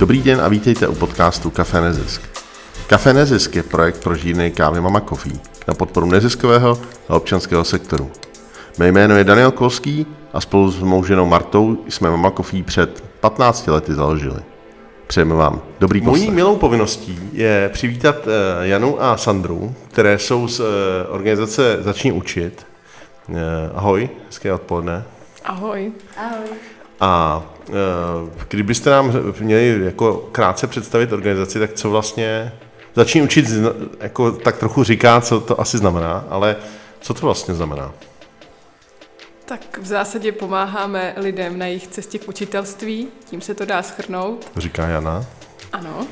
Dobrý den a vítejte u podcastu Café Nezisk. Café Nezisk je projekt pro žírny kávy Mama Coffee na podporu neziskového a občanského sektoru. Mé jméno je Daniel Kolský a spolu s mou ženou Martou jsme Mama Coffee před 15 lety založili. Přejeme vám dobrý poslech. Mojí milou povinností je přivítat eh, Janu a Sandru, které jsou z eh, organizace Začni učit. Eh, ahoj, hezké odpoledne. Ahoj. Ahoj. A kdybyste nám měli jako krátce představit organizaci, tak co vlastně začni učit, jako tak trochu říká, co to asi znamená, ale co to vlastně znamená? Tak v zásadě pomáháme lidem na jejich cestě k učitelství, tím se to dá schrnout. Říká Jana. Ano.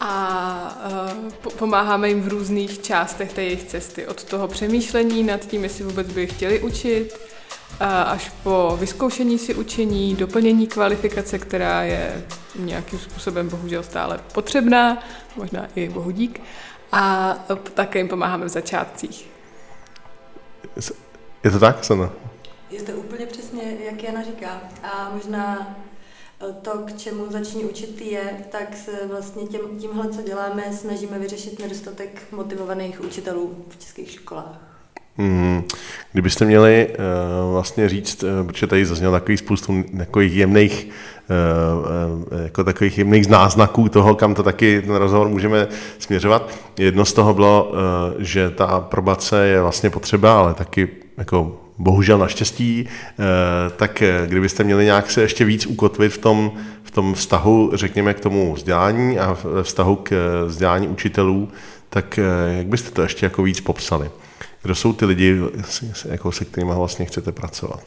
A uh, pomáháme jim v různých částech té jejich cesty. Od toho přemýšlení nad tím, jestli vůbec by chtěli učit, až po vyzkoušení si učení, doplnění kvalifikace, která je nějakým způsobem bohužel stále potřebná, možná i bohudík. A také jim pomáháme v začátcích. Je to tak, Sana? Je to úplně přesně, jak Jana říká. A možná eh, to, k čemu začni učit je, tak se vlastně tím, tímhle, co děláme, snažíme vyřešit nedostatek motivovaných učitelů v českých školách. Mm, kdybyste měli uh, vlastně říct, uh, protože tady zaznělo takový spoustu takových jemných, uh, jako takových jemných náznaků toho, kam to taky ten rozhovor můžeme směřovat. Jedno z toho bylo, že ta probace je vlastně potřeba, ale taky jako bohužel naštěstí, tak kdybyste měli nějak se ještě víc ukotvit v tom, v tom vztahu, řekněme, k tomu vzdělání a vztahu k vzdělání učitelů, tak jak byste to ještě jako víc popsali? Kdo jsou ty lidi, jako se kterými vlastně chcete pracovat?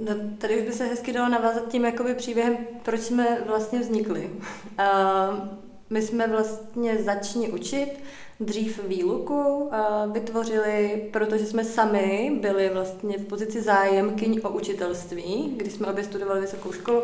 No, tady už by se hezky dalo navázat tím jakoby příběhem, proč jsme vlastně vznikli. Uh, my jsme vlastně začni učit, dřív výluku vytvořili, protože jsme sami byli vlastně v pozici zájemkyň o učitelství, když jsme obě studovali vysokou školu,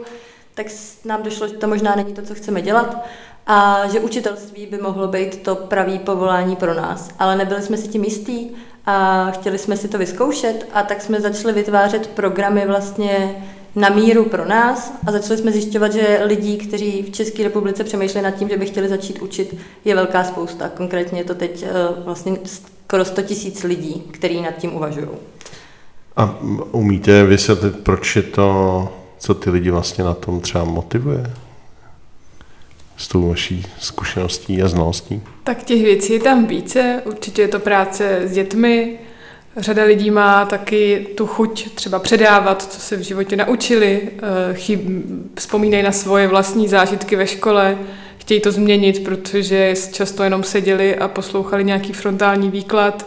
tak nám došlo, že to možná není to, co chceme dělat a že učitelství by mohlo být to pravý povolání pro nás. Ale nebyli jsme si tím jistí a chtěli jsme si to vyzkoušet a tak jsme začali vytvářet programy vlastně na míru pro nás a začali jsme zjišťovat, že lidí, kteří v České republice přemýšleli nad tím, že by chtěli začít učit, je velká spousta. Konkrétně je to teď eh, vlastně skoro 100 tisíc lidí, kteří nad tím uvažují. A umíte vysvětlit, proč je to, co ty lidi vlastně na tom třeba motivuje? S tou vaší zkušeností a znalostí? Tak těch věcí je tam více. Určitě je to práce s dětmi, Řada lidí má taky tu chuť třeba předávat, co se v životě naučili, eh, chyb, vzpomínají na svoje vlastní zážitky ve škole, chtějí to změnit, protože často jenom seděli a poslouchali nějaký frontální výklad,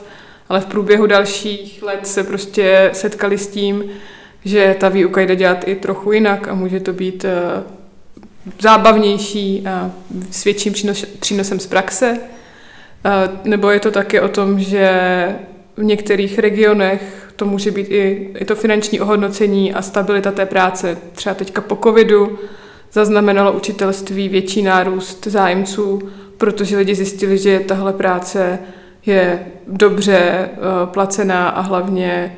ale v průběhu dalších let se prostě setkali s tím, že ta výuka jde dělat i trochu jinak a může to být eh, zábavnější a s větším přínosem z praxe. Nebo je to také o tom, že v některých regionech to může být i, i to finanční ohodnocení a stabilita té práce. Třeba teďka po covidu zaznamenalo učitelství větší nárůst zájemců, protože lidi zjistili, že tahle práce je dobře eh, placená a hlavně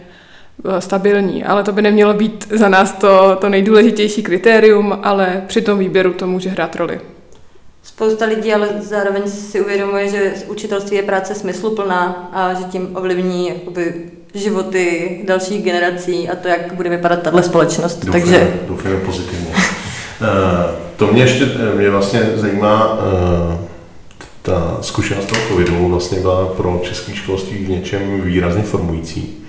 stabilní. Ale to by nemělo být za nás to, to nejdůležitější kritérium, ale při tom výběru to může hrát roli. Spousta lidí ale zároveň si uvědomuje, že učitelství je práce smysluplná a že tím ovlivní jakoby, životy dalších generací a to, jak bude vypadat tahle společnost. Doufám, Takže... doufám pozitivně. uh, to mě ještě mě vlastně zajímá, ta zkušenost toho covidu vlastně byla pro české školství v něčem výrazně formující.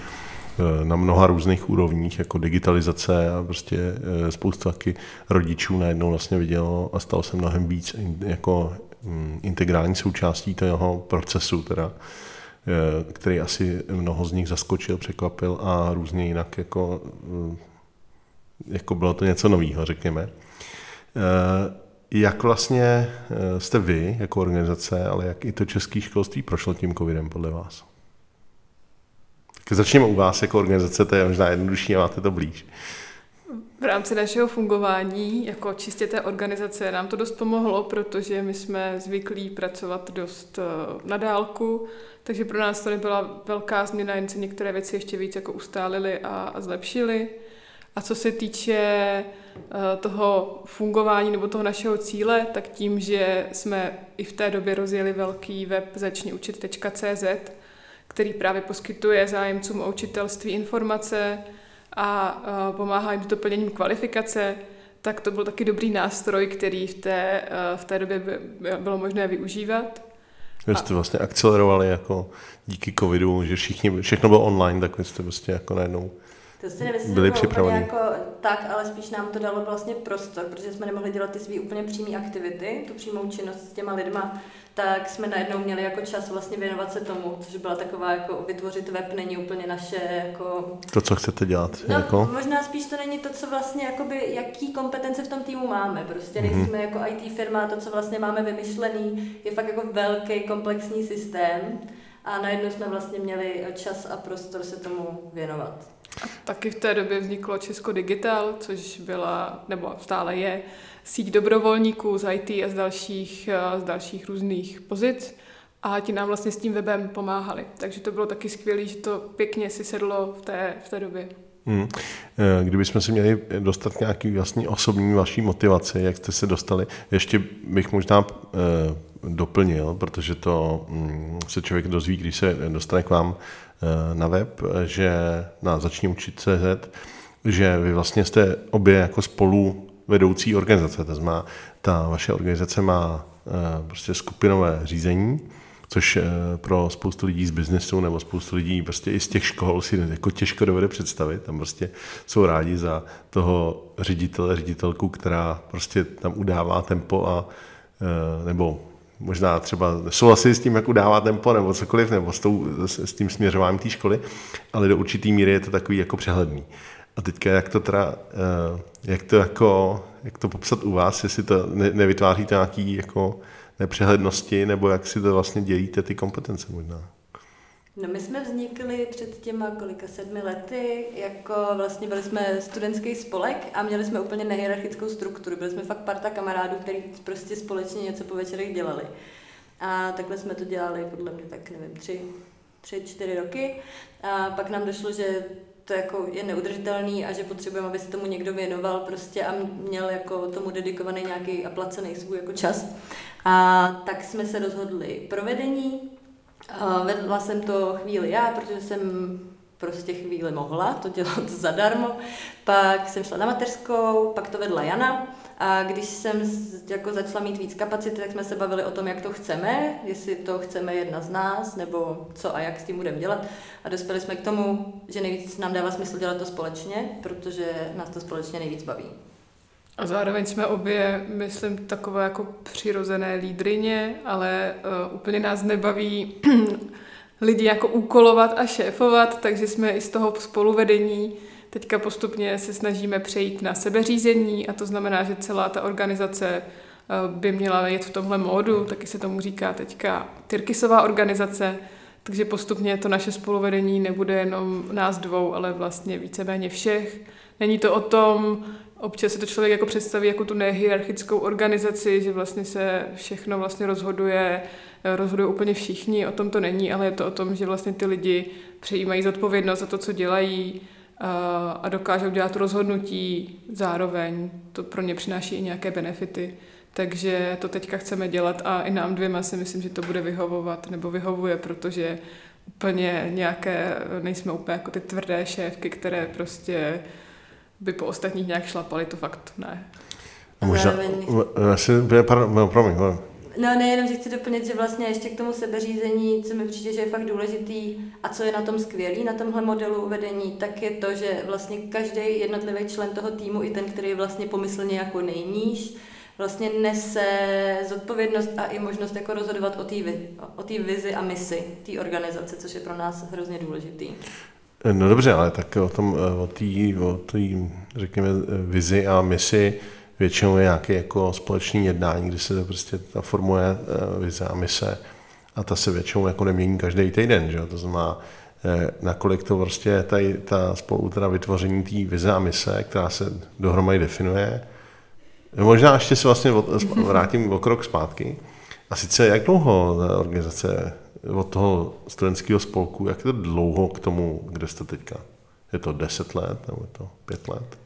Eh, na mnoha různých úrovních, jako digitalizace a prostě eh, spousta taky rodičů najednou vlastně vidělo a stalo se mnohem víc jako mm, integrální součástí toho procesu, teda, eh, který asi mnoho z nich zaskočil, překvapil a různě jinak jako, jako bylo to něco nového, řekněme. Jak vlastně jste vy jako organizace, ale jak i to české školství prošlo tím covidem podle vás? Začněme u vás jako organizace, to je možná jednodušší a máte to blíž. V rámci našeho fungování jako čistě té organizace nám to dost pomohlo, protože my jsme zvyklí pracovat dost eh, na dálku, takže pro nás to nebyla velká změna, jen se některé věci ještě víc jako ustálily a, a zlepšily. A co se týče toho fungování nebo toho našeho cíle, tak tím, že jsme i v té době rozjeli velký web začniučit.cz, který právě poskytuje zájemcům o učitelství informace a pomáhá jim s doplněním kvalifikace, tak to byl taky dobrý nástroj, který v té, v té době bylo možné využívat. Vy jste vlastně akcelerovali jako díky covidu, že všichni, všechno bylo online, tak vy jste prostě jako najednou to si nemyslím, byli připraveni. Jako tak, ale spíš nám to dalo vlastně prostor, protože jsme nemohli dělat ty své úplně přímé aktivity, tu přímou činnost s těma lidma, tak jsme najednou měli jako čas vlastně věnovat se tomu, což byla taková jako vytvořit web není úplně naše jako... To, co chcete dělat. No, jako? možná spíš to není to, co vlastně jakoby, jaký kompetence v tom týmu máme. Prostě mm-hmm. nejsme jako IT firma, to, co vlastně máme vymyšlený, je fakt jako velký komplexní systém a najednou jsme vlastně měli čas a prostor se tomu věnovat. A taky v té době vzniklo Česko Digital, což byla, nebo stále je, síť dobrovolníků z IT a z dalších, z dalších různých pozic a ti nám vlastně s tím webem pomáhali. Takže to bylo taky skvělé, že to pěkně si sedlo v té, v té době. Hmm. Kdybychom si měli dostat nějaký vlastní osobní vaší motivaci, jak jste se dostali, ještě bych možná eh, doplnil, protože to mm, se člověk dozví, když se dostane k vám eh, na web, že na začni učit CZ, že vy vlastně jste obě jako spolu vedoucí organizace. To znamená, ta vaše organizace má eh, prostě skupinové řízení, což eh, pro spoustu lidí z biznesu nebo spoustu lidí prostě i z těch škol si jako těžko dovede představit. Tam prostě jsou rádi za toho ředitele, ředitelku, která prostě tam udává tempo a nebo možná třeba souhlasí s tím, jak udává tempo nebo cokoliv, nebo s, tou, s tím směřováním té školy, ale do určitý míry je to takový jako přehledný. A teďka, jak to teda, eh, jak to jako, jak to popsat u vás, jestli to ne, nevytváříte nějaký jako nepřehlednosti, nebo jak si to vlastně dělíte ty kompetence možná? No my jsme vznikli před těma kolika sedmi lety, jako vlastně byli jsme studentský spolek a měli jsme úplně nehierarchickou strukturu. Byli jsme fakt parta kamarádů, kteří prostě společně něco po večerech dělali. A takhle jsme to dělali podle mě tak, nevím, tři, tři, čtyři roky. A pak nám došlo, že to jako je neudržitelný a že potřebujeme, aby se tomu někdo věnoval prostě a měl jako tomu dedikovaný nějaký a placený svůj jako čas. A tak jsme se rozhodli provedení Vedla jsem to chvíli já, protože jsem prostě chvíli mohla to dělat zadarmo. Pak jsem šla na mateřskou, pak to vedla Jana. A když jsem jako začala mít víc kapacity, tak jsme se bavili o tom, jak to chceme, jestli to chceme jedna z nás, nebo co a jak s tím budeme dělat. A dospěli jsme k tomu, že nejvíc nám dává smysl dělat to společně, protože nás to společně nejvíc baví. A zároveň jsme obě, myslím, takové jako přirozené lídrině, ale uh, úplně nás nebaví lidi jako úkolovat a šéfovat, takže jsme i z toho spoluvedení teďka postupně se snažíme přejít na sebeřízení a to znamená, že celá ta organizace uh, by měla jet v tomhle módu, taky se tomu říká teďka Tyrkisová organizace, takže postupně to naše spoluvedení nebude jenom nás dvou, ale vlastně víceméně všech. Není to o tom, občas si to člověk jako představí jako tu nehierarchickou organizaci, že vlastně se všechno vlastně rozhoduje, rozhodují úplně všichni, o tom to není, ale je to o tom, že vlastně ty lidi přejímají zodpovědnost za to, co dělají a dokážou dělat rozhodnutí zároveň. To pro ně přináší i nějaké benefity. Takže to teďka chceme dělat a i nám dvěma si myslím, že to bude vyhovovat nebo vyhovuje, protože úplně nějaké, nejsme úplně jako ty tvrdé šéfky, které prostě by po ostatních nějak šlapali, to fakt ne. Možná, asi, pardon, no, promiň, pardon. No nejenom, že chci doplnit, že vlastně ještě k tomu sebeřízení, co mi přijde, že je fakt důležitý a co je na tom skvělý, na tomhle modelu uvedení, tak je to, že vlastně každý jednotlivý člen toho týmu, i ten, který je vlastně pomyslně jako nejníž, vlastně nese zodpovědnost a i možnost jako rozhodovat o té o vizi a misi té organizace, což je pro nás hrozně důležitý. No dobře, ale tak o tom, o té, o tý, řekněme, vizi a misi většinou je nějaké jako společné jednání, kdy se prostě ta formuje eh, vize a mise a ta se většinou jako nemění každý týden, že? to znamená, eh, nakolik to prostě tady, ta spolu teda vytvoření té vize a mise, která se dohromady definuje. Možná ještě se vlastně vrátím o krok zpátky. A sice jak dlouho ta organizace od toho studentského spolku, jak je to dlouho k tomu, kde jste teďka? Je to 10 let nebo je to 5 let?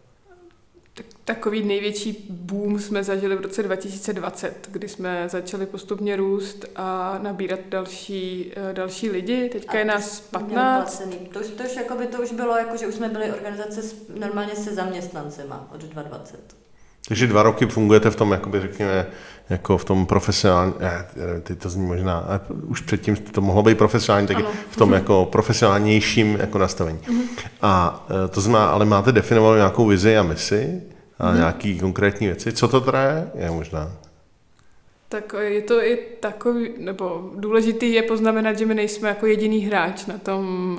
Tak, takový největší boom jsme zažili v roce 2020, kdy jsme začali postupně růst a nabírat další, eh, další lidi. Teďka A je nás jste měli 15. placený. To už, to už, jakoby, to už bylo, jako, že už jsme byli organizace s, normálně se zaměstnancema od 2020. Takže dva roky fungujete v tom, jakoby řekněme, jako v tom profesionálním, ne, ty to zní možná, ale už předtím to mohlo být profesionální, tak Ano. v tom jako profesionálnějším jako nastavení. A e, to znamená, ale máte definovanou nějakou vizi a misi a nějaký konkrétní věci. Co to teda je? Je možná. Tak je to i takový, nebo důležitý je poznamenat, že my nejsme jako jediný hráč na tom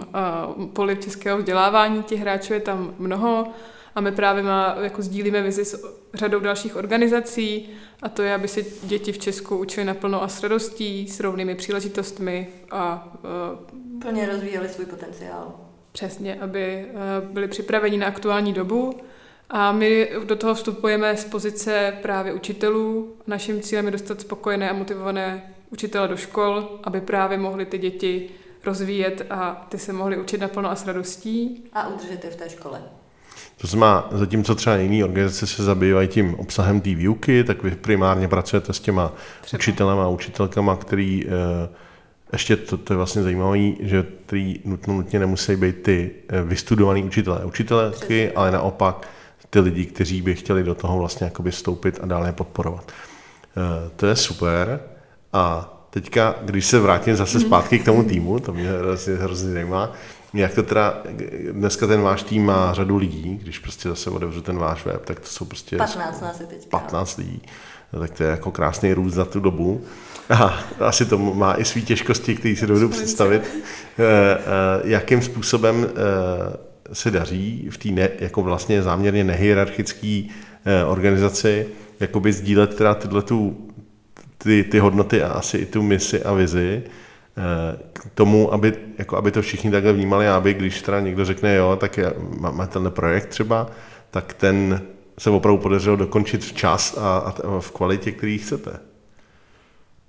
uh, poli českého vzdělávání. Těch hráčů je tam mnoho a my právě má, jako sdílíme vizi s řadou dalších organizací a to je, aby se děti v Česku učily naplno a s radostí, s rovnými příležitostmi a uh, Plně rozvíjeli svůj potenciál. Přesně, aby eh, byli připraveni na aktuální dobu. A my do toho vstupujeme z pozice právě učitelů. Naším cílem je dostat spokojené a motivované učitele do škol, aby právě mohli ty děti rozvíjet a ty se mohli učit naplno a s radostí. A udržet je v té škole. To znamená, zatímco třeba jiné organizace se zabývají tím obsahem té výuky, tak vy primárně pracujete s těma Třeba. učitelema a učitelkama, který eh, ještě to, to je vlastně zajímavé, že který nutno, nutně nemusí být ty eh, vystudovaný učitelé a učitelky, ale naopak ty lidi, kteří by chtěli do toho vlastně jakoby vstoupit a dále je podporovat. Eh, To je super. A teďka, když se vrátím zase zpátky k tomu týmu, to mě hrozně, hrozně zajímá, jak to teda, dneska ten váš tým má řadu lidí, když prostě zase otevřu ten váš web, tak to jsou prostě 15 nás je teďka. 15 lidí. No, tak to je jako krásný růst za tu dobu. A asi to má i svý těžkosti, které si dovedu představit. Eh, eh, Jakým způsobem eh, se daří v té ne, jako vlastně záměrně nehierarchické organizaci jakoby sdílet teda tyhle tu, ty, ty hodnoty a asi i tu misi a vizi k tomu, aby, jako aby to všichni takhle vnímali, aby když teda někdo řekne jo, tak máme tenhle projekt třeba, tak ten se opravdu podařilo dokončit včas a, a v kvalitě, který chcete.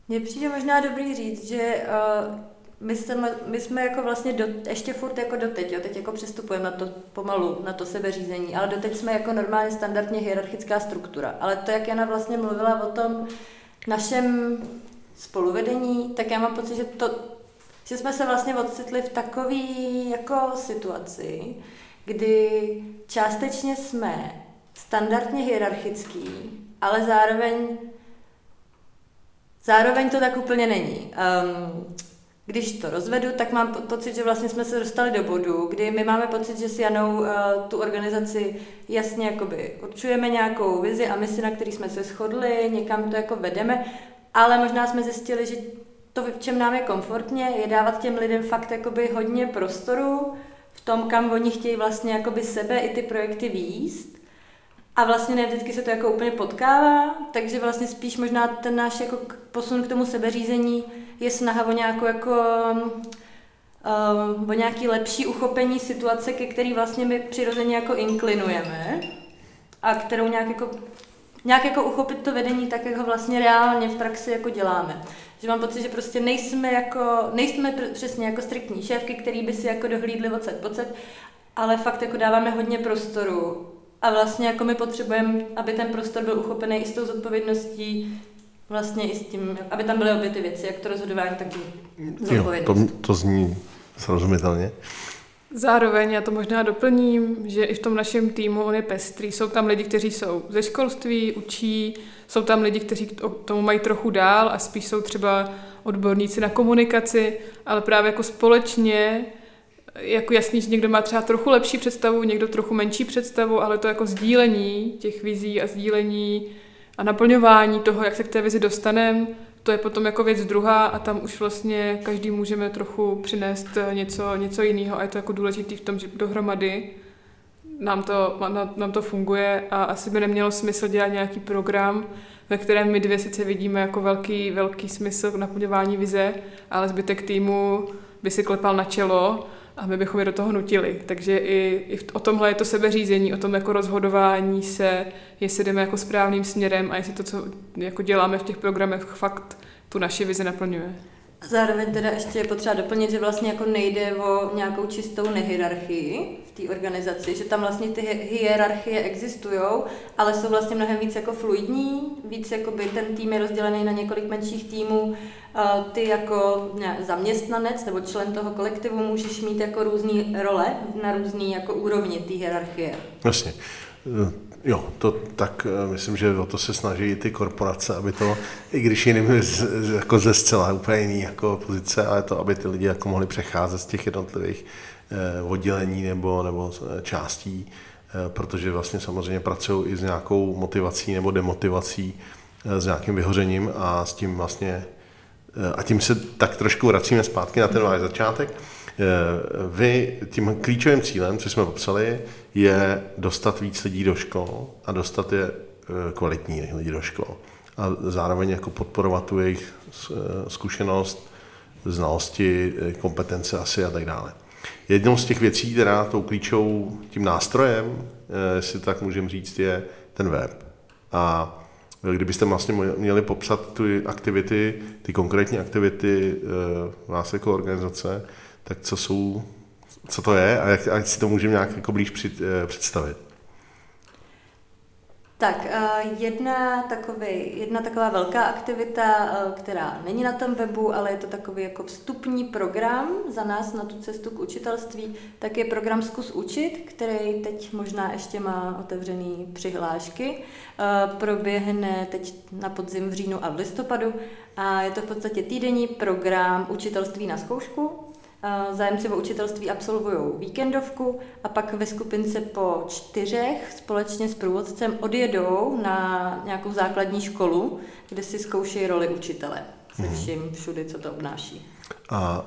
Mně přijde možná dobrý říct, že uh, my, jsme, my jsme jako vlastně do, ještě furt jako doteď, jo, teď jako přistupujeme na to pomalu, na to sebeřízení, ale doteď jsme jako normálně standardně hierarchická struktura. Ale to, jak Jana vlastně mluvila o tom našem spoluvedení, tak já mám pocit, že to, že jsme se vlastně ocitli v takové jako situaci, kdy částečně jsme standardně hierarchický, ale zároveň Zároveň to tak úplně není. Um, když to rozvedu, tak mám po- pocit, že vlastně jsme se dostali do bodu, kdy my máme pocit, že s Janou uh, tu organizaci jasně jakoby určujeme nějakou vizi a misi, na který jsme se shodli, někam to jako vedeme, ale možná jsme zjistili, že to, v čem nám je komfortně, je dávat těm lidem fakt jakoby hodně prostoru v tom, kam oni chtějí vlastně jakoby sebe i ty projekty výjíst. A vlastně ne vždycky se to jako úplně potkává, takže vlastně spíš možná ten náš jako posun k tomu sebeřízení je snaha o nějakou jako um, o nějaký lepší uchopení situace, ke který vlastně my přirozeně jako inklinujeme a kterou nějak jako nějak jako uchopit to vedení tak, jak ho vlastně reálně v praxi jako děláme. Že mám pocit, že prostě nejsme jako, nejsme pr- přesně jako striktní šéfky, který by si jako dohlídli odsaď pocet, ale fakt jako dáváme hodně prostoru a vlastně jako my potřebujeme, aby ten prostor byl uchopený i s tou zodpovědností, vlastně i s tím, aby tam byly obě ty věci, jak to rozhodování, tak i Jo, zodpovědnost. to, to zní srozumitelně. Zároveň já to možná doplním, že i v tom našem týmu on je pestrý. Jsou tam lidi, kteří jsou ze školství, učí, jsou tam lidi, kteří k tomu mají trochu dál a spíš jsou třeba odborníci na komunikaci, ale právě jako společně jako jasný, že někdo má třeba trochu lepší představu, někdo trochu menší představu, ale to jako sdílení těch vizí a sdílení a naplňování toho, jak se k té vizi dostaneme, to je potom jako věc druhá a tam už vlastně každý můžeme trochu přinést eh, něco, něco jiného a je to jako důležitý v tom, že dohromady nám to, nám, to funguje a asi by nemělo smysl dělat nějaký program, ve kterém my dvě sice vidíme jako velký, velký smysl naplňování vize, ale zbytek týmu by si klepal na čelo a my bychom je do toho nutili. Takže i, i o tomhle je to sebeřízení, o tom jako rozhodování se, jestli jdeme jako správným směrem a jestli to, co jako děláme v těch programech, fakt tu naši vizi naplňuje. Zároveň teda ještě je potřeba doplnit, že vlastně jako nejde o nějakou čistou nehierarchii v té organizaci, že tam vlastně ty hierarchie existují, ale jsou vlastně mnohem víc jako fluidní, víc jako by ten tým je rozdělený na několik menších týmů, ty jako zaměstnanec nebo člen toho kolektivu můžeš mít jako různé role na různý jako úrovni té hierarchie. Jasně. Jo, to tak eh, myslím, že o to se snaží i ty korporace, aby to, i když jiným z, jako ze zcela úplně jiný jako pozice, ale to, aby ty lidi jako mohli přecházet z těch jednotlivých eh, oddělení nebo, nebo eh, částí, eh, protože vlastně samozřejmě pracují i s nějakou motivací nebo demotivací, eh, s nějakým vyhořením a s tím vlastně, eh, a tím se tak trošku vracíme zpátky na ten váš začátek, vy tím klíčovým cílem, co jsme popsali, je dostat víc lidí do škol a dostat je eh, kvalitní lidi do škol. A zároveň jako podporovat tu jejich eh, zkušenost, znalosti, kompetence asi a tak dále. Jednou z těch věcí, která tou klíčovou, tím nástrojem, jestli tak můžeme říct, je ten web. A kdybyste vlastně měli popsat ty aktivity, ty konkrétní aktivity vás jako organizace, tak co jsou, co to je a jak, jak si to můžeme nějak jako blíž před, eh, představit? Tak, eh, jedna, takový, jedna taková velká aktivita, eh, která není na tom webu, ale je to takový jako vstupní program za nás na tu cestu k učitelství, tak je program Zkus učit, který teď možná ještě má otevřený přihlášky. Proběhne teď na podzim v říjnu a v listopadu a je to v podstatě týdenní program učitelství na zkoušku, Zájemci o učitelství absolvují víkendovku a pak ve skupince po čtyřech společně s průvodcem odjedou na nějakou základní školu, kde si zkouší roli učitele se mhm. vším všudy, co to obnáší. A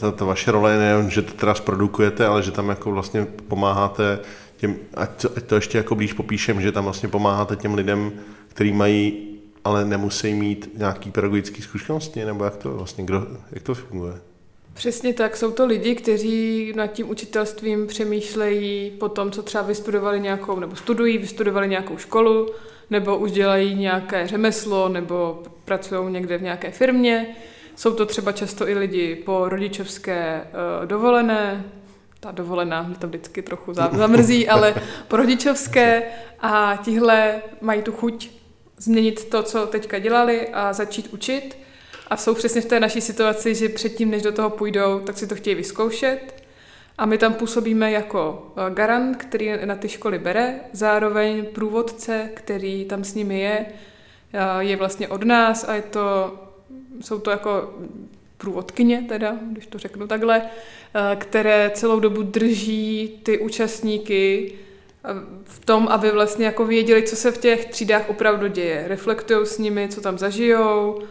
ta, ta vaše role je nejen, že to teda zprodukujete, ale že tam jako vlastně pomáháte těm, ať to, ať to ještě jako blíž popíšem, že tam vlastně pomáháte těm lidem, kteří mají, ale nemusí mít nějaký pedagogický zkušenosti, nebo jak to vlastně, kdo, jak to funguje? Přesně tak, jsou to lidi, kteří nad tím učitelstvím přemýšlejí po tom, co třeba vystudovali nějakou, nebo studují, vystudovali nějakou školu, nebo už dělají nějaké řemeslo, nebo pracují někde v nějaké firmě. Jsou to třeba často i lidi po rodičovské uh, dovolené, ta dovolená mě to vždycky trochu zamrzí, ale po rodičovské. A tihle mají tu chuť změnit to, co teďka dělali a začít učit a jsou přesně v té naší situaci, že předtím, než do toho půjdou, tak si to chtějí vyzkoušet. A my tam působíme jako eh, garant, který na ty školy bere, zároveň průvodce, který tam s nimi je, eh, je vlastně od nás a je to, jsou to jako průvodkyně teda, když to řeknu takhle, eh, které celou dobu drží ty účastníky v tom, aby vlastně jako věděli, co se v těch třídách opravdu děje. Reflektují s nimi, co tam zažijou,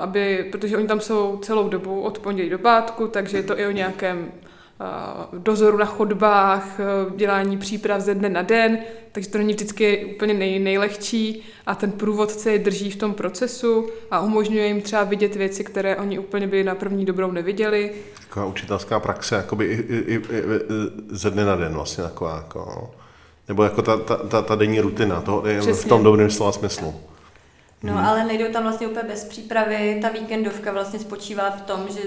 aby, protože oni tam jsou celou dobu od pondělí do pátku, takže je to i o nějakém dozoru na chodbách, dělání příprav ze dne na den, takže to není vždycky úplně nej, nejlehčí a ten průvodce je drží v tom procesu a umožňuje jim třeba vidět věci, které oni úplně by na první dobrou neviděli. Taková učitelská praxe, jakoby i, i, i, i ze dne na den vlastně taková, jako, nebo jako ta, ta, ta, ta denní rutina, to je v tom dobrém slova smyslu. No, hmm. ale nejdou tam vlastně úplně bez přípravy. Ta víkendovka vlastně spočívá v tom, že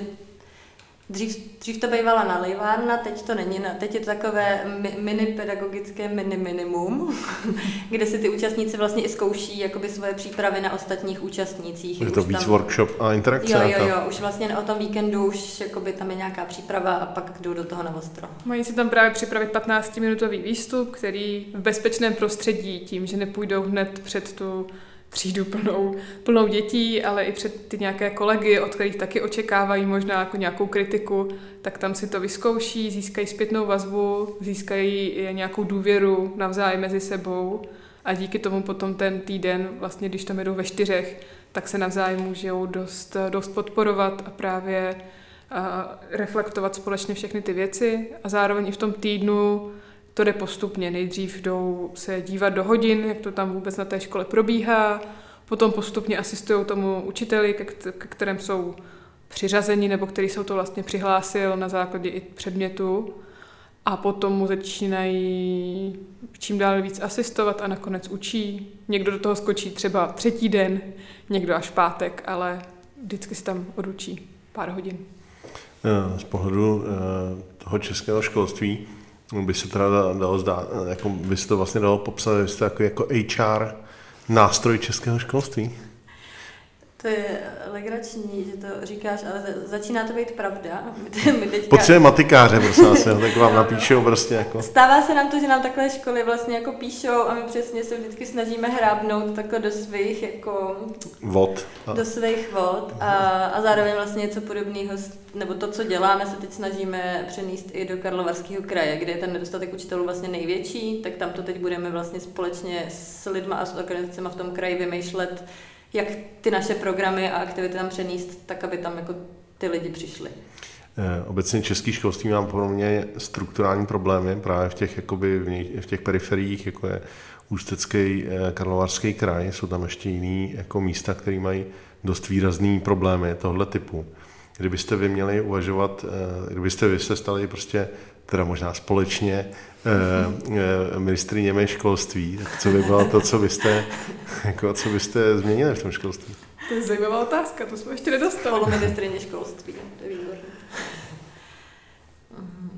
Dřív, dřív to bývala nalejvárna, teď to není, teď je to takové mini pedagogické mini minimum, kde si ty účastníci vlastně i zkouší jakoby svoje přípravy na ostatních účastnících. Je to víc tam... workshop a interakce? Jo, jo, jo, už vlastně o tom víkendu už jakoby tam je nějaká příprava a pak jdou do toho na ostro. Mají si tam právě připravit 15-minutový výstup, který v bezpečném prostředí, tím, že nepůjdou hned před tu třídu plnou, plnou dětí, ale i před ty nějaké kolegy, od kterých taky očekávají možná jako nějakou kritiku, tak tam si to vyzkouší, získají zpětnou vazbu, získají nějakou důvěru navzájem mezi sebou a díky tomu potom ten týden, vlastně když tam jedou ve čtyřech, tak se navzájem můžou dost, dost podporovat a právě a reflektovat společně všechny ty věci a zároveň i v tom týdnu to jde postupně. Nejdřív jdou se dívat do hodin, jak to tam vůbec na té škole probíhá, potom postupně asistují tomu učiteli, ke, ke kterém jsou přiřazeni nebo který jsou to vlastně přihlásil na základě i předmětu a potom mu začínají čím dál víc asistovat a nakonec učí. Někdo do toho skočí třeba třetí den, někdo až pátek, ale vždycky si tam odučí pár hodin. Z pohledu toho českého školství by se teda dalo zdát, jako by se to vlastně dalo popsat, že jste jako, jako HR nástroj českého školství. To je legrační, že to říkáš, ale začíná to být pravda. My teďka... Potřebuje matikáře, prosím vás, tak vám napíšou prostě jako. Stává se nám to, že nám takové školy vlastně jako píšou a my přesně se vždycky snažíme hrábnout takhle do svých jako... Vod. Do svých vod a, a zároveň vlastně něco podobného, nebo to, co děláme, se teď snažíme přenést i do Karlovarského kraje, kde je ten nedostatek učitelů vlastně největší, tak tam to teď budeme vlastně společně s lidma a s organizacemi v tom kraji vymýšlet, jak ty naše programy a aktivity tam přenést, tak aby tam jako ty lidi přišli. Eh, obecně český školství má pro mě strukturální problémy právě v těch, jakoby, v těch periferiích, jako je Ústecký, eh, Karlovarský kraj, jsou tam ještě jiný jako místa, které mají dost výrazný problémy tohle typu. Kdybyste vy měli uvažovat, eh, kdybyste vy se stali prostě teda možná společně eh, ministriněmi školství, tak co by bylo to, co byste, jako, co byste změnili v tom školství? To je zajímavá otázka, to jsme ještě nedostali. ministrině školství, to je výborné.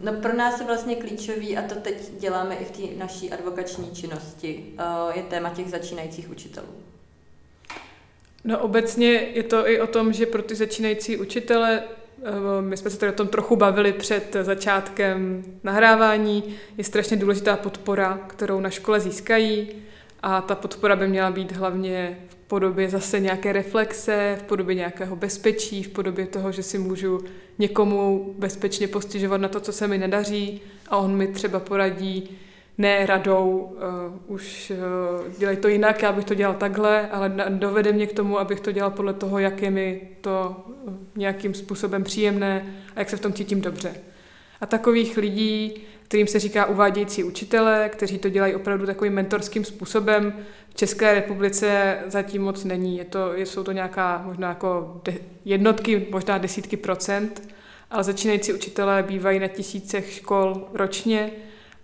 No pro nás je vlastně klíčový, a to teď děláme i v té naší advokační činnosti, eh, je téma těch začínajících učitelů. No obecně je to i o tom, že pro ty začínající učitele Eh, my jsme se tady o tom trochu bavili před začátkem nahrávání. Je strašně důležitá podpora, kterou na škole získají a ta podpora by měla být hlavně v podobě zase nějaké reflexe, v podobě nějakého bezpečí, v podobě toho, že si můžu někomu bezpečně postižovat na to, co se mi nedaří a on mi třeba poradí, ne radou, uh, už uh, dělej to jinak, já bych to dělal takhle, ale dovede mě k tomu, abych to dělal podle toho, jak je mi to uh, nějakým způsobem příjemné a jak se v tom cítím dobře. A takových lidí, kterým se říká uvádějící učitele, kteří to dělají opravdu takovým mentorským způsobem, v České republice zatím moc není. Je to, jsou to nějaká možná jako de, jednotky, možná desítky procent, ale začínající učitelé bývají na tisícech škol ročně,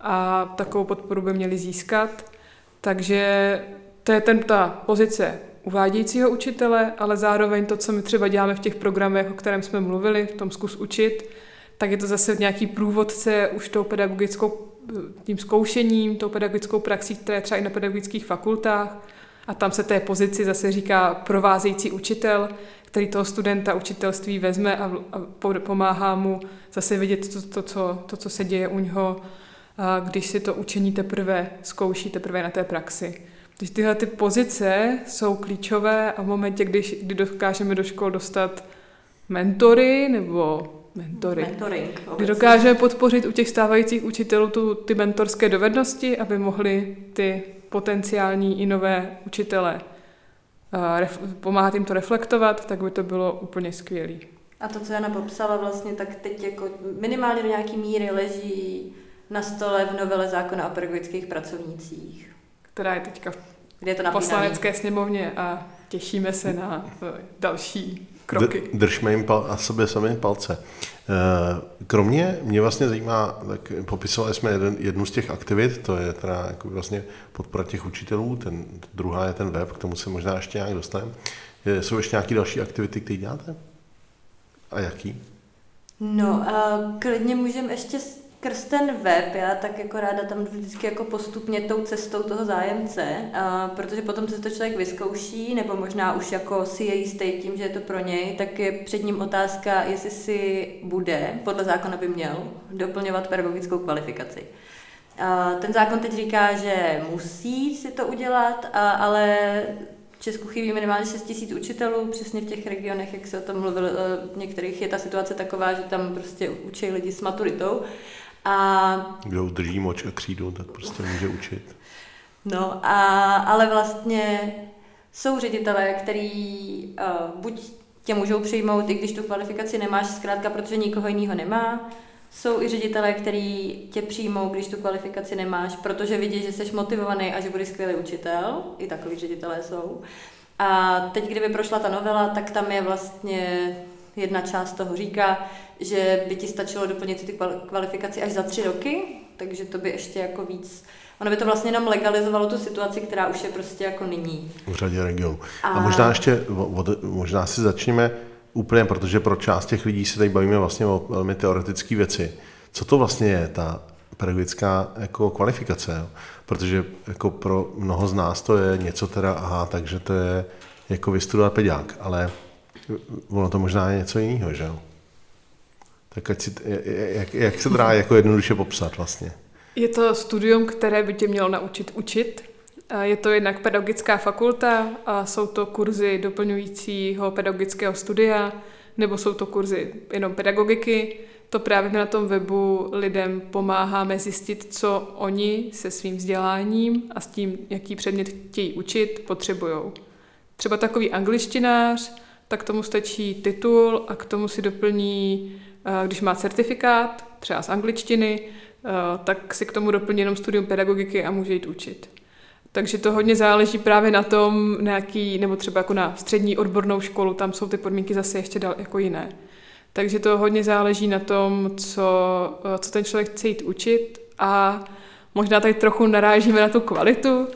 a takovou podporu by měli získat. Takže to je ten, ta pozice uvádějícího učitele, ale zároveň to, co my třeba děláme v těch programech, o kterém jsme mluvili, v tom zkus učit, tak je to zase nějaký průvodce už tou pedagogickou, tím zkoušením, tou pedagogickou praxí, která je třeba i na pedagogických fakultách. A tam se té pozici zase říká provázející učitel, který toho studenta učitelství vezme a, pomáhá mu zase vidět to, to, co, to, co se děje u něho když si to učení teprve zkouší, teprve na té praxi. Když tyhle ty pozice jsou klíčové a v momentě, když, kdy dokážeme do škol dostat mentory nebo mentory, Mentoring, kdy dokážeme podpořit u těch stávajících učitelů tu, ty mentorské dovednosti, aby mohli ty potenciální i nové učitele ref, pomáhat jim to reflektovat, tak by to bylo úplně skvělé. A to, co Jana popsala vlastně, tak teď jako minimálně do nějaké míry leží na stole v novele zákona o pedagogických pracovnících. Která je teďka Kde je to poslanecké sněmovně a těšíme se na eh, další kroky. Držme jim pal- a sobě sami palce. Eh, kromě mě vlastně zajímá, tak popisovali jsme jeden, jednu z těch aktivit, to je teda jako vlastně podpora těch učitelů, ten, druhá je ten web, k tomu se možná ještě nějak dostaneme. Jsou ještě nějaké další aktivity, které děláte? A jaký? No, uh, klidně můžeme ještě skrz ten web, já tak jako ráda tam vždycky jako postupně tou cestou toho zájemce, a protože potom, co to člověk vyzkouší, nebo možná už jako si je jistý tím, že je to pro něj, tak je před ním otázka, jestli si bude, podle zákona by měl, doplňovat pedagogickou kvalifikaci. A ten zákon teď říká, že musí si to udělat, a, ale v Česku chybí minimálně 6 tisíc učitelů, přesně v těch regionech, jak se o tom mluvil, v některých je ta situace taková, že tam prostě učí lidi s maturitou. A... Kdo udrží moč a křídu, tak prostě může učit. No, a, ale vlastně jsou ředitelé, který uh, buď tě můžou přijmout, i když tu kvalifikaci nemáš, zkrátka, protože nikoho jiného nemá. Jsou i ředitelé, který tě přijmou, když tu kvalifikaci nemáš, protože vidí, že jsi motivovaný a že budeš skvělý učitel. I takový ředitelé jsou. A teď, kdyby prošla ta novela, tak tam je vlastně jedna část toho říká, že by ti stačilo doplnit ty kvalifikaci až za tři roky, takže to by ještě jako víc Ono by to vlastně jenom legalizovalo tu situaci, která už je prostě jako nyní. V řadě regionů. A, a možná ještě, možná si začneme úplně, protože pro část těch lidí se tady bavíme vlastně o velmi teoretické věci. Co to vlastně je ta pedagogická jako kvalifikace? Jo? Protože jako pro mnoho z nás to je něco teda, aha, takže to je jako vystudovat pedák, ale ono to možná je něco jiného, že jo? Tak ať si, jak, jak se dá jako jednoduše popsat vlastně? Je to studium, které by tě mělo naučit učit. Je to jednak pedagogická fakulta a jsou to kurzy doplňujícího pedagogického studia, nebo jsou to kurzy jenom pedagogiky. To právě na tom webu lidem pomáháme zjistit, co oni se svým vzděláním a s tím, jaký předmět chtějí učit, potřebují. Třeba takový angličtinář, tak tomu stačí titul a k tomu si doplní, eh, když má certifikát, třeba z angličtiny, eh, tak si k tomu doplní jenom studium pedagogiky a může jít učit. Takže to hodně záleží právě na tom, na jaký, nebo třeba jako na střední odbornou školu, tam jsou ty podmínky zase ještě dal, jako jiné. Takže to hodně záleží na tom, co, eh, co ten člověk chce jít učit a možná tady trochu narážíme na tu kvalitu,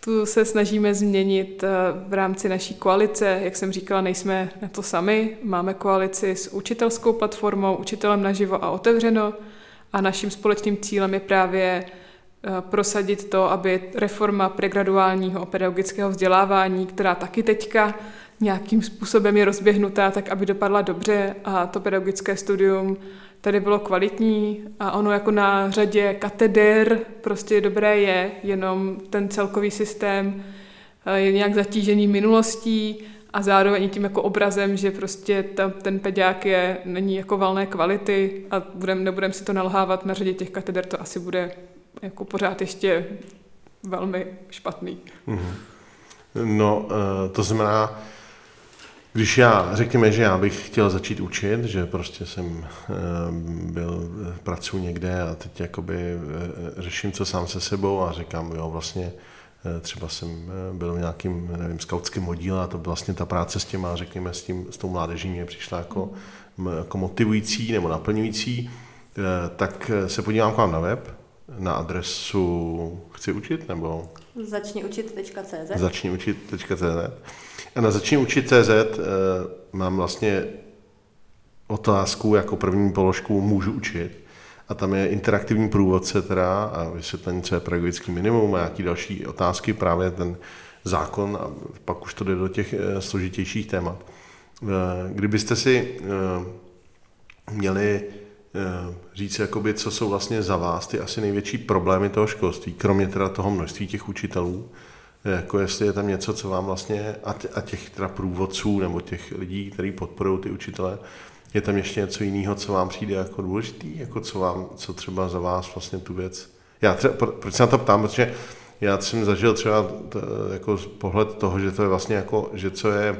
tu se snažíme změnit eh, v rámci naší koalice. Jak jsem říkala, nejsme na to sami. Máme koalici s učitelskou platformou Učitelem naživo a otevřeno a naším společným cílem je právě eh, prosadit to, aby reforma pregraduálního pedagogického vzdělávání, která taky teďka nějakým způsobem je rozběhnutá, tak aby dopadla dobře a to pedagogické studium tady bylo kvalitní a ono jako na řadě kateder prostě dobré je, jenom ten celkový systém eh, je nějak zatížený minulostí a zároveň tím jako obrazem, že prostě ta, ten pedák je, není jako valné kvality a budem, nebudem si to nalhávat na řadě těch kateder, to asi bude jako pořád ještě velmi špatný. Mm-hmm. No, eh, to znamená, když já, řekněme, že já bych chtěl začít učit, že prostě jsem eh, byl, pracuji někde a teď jakoby eh, řeším co sám se sebou a říkám, jo, vlastně eh, třeba jsem byl v nějakým, nevím, skautském oddíle a to vlastně ta práce s těma, řekněme, s, tím, s tou mládeží mě přišla jako, jako motivující nebo naplňující, tak se podívám k vám na web, na adresu chci učit, nebo? Začni učit.cz Začni učit.cz a na Začni učit CZ eh, mám vlastně otázku jako první položku můžu učit a tam je interaktivní průvodce teda a vysvětlení, co je pedagogický minimum a nějaký další otázky, právě ten zákon a pak už to jde do těch eh, složitějších témat. Eh, kdybyste si měli říct, jakoby, co jsou vlastně za vás ty asi největší problémy toho školství, kromě teda toho množství těch učitelů, jako jestli je tam něco, co vám vlastně, a těch teda průvodců nebo těch lidí, kteří podporují ty učitele, je tam ještě něco jiného, co vám přijde jako důležitý, jako co vám, co třeba za vás vlastně tu věc. Já třeba, proč se na to ptám, protože já jsem zažil třeba t, jako pohled toho, že to je vlastně jako, že co je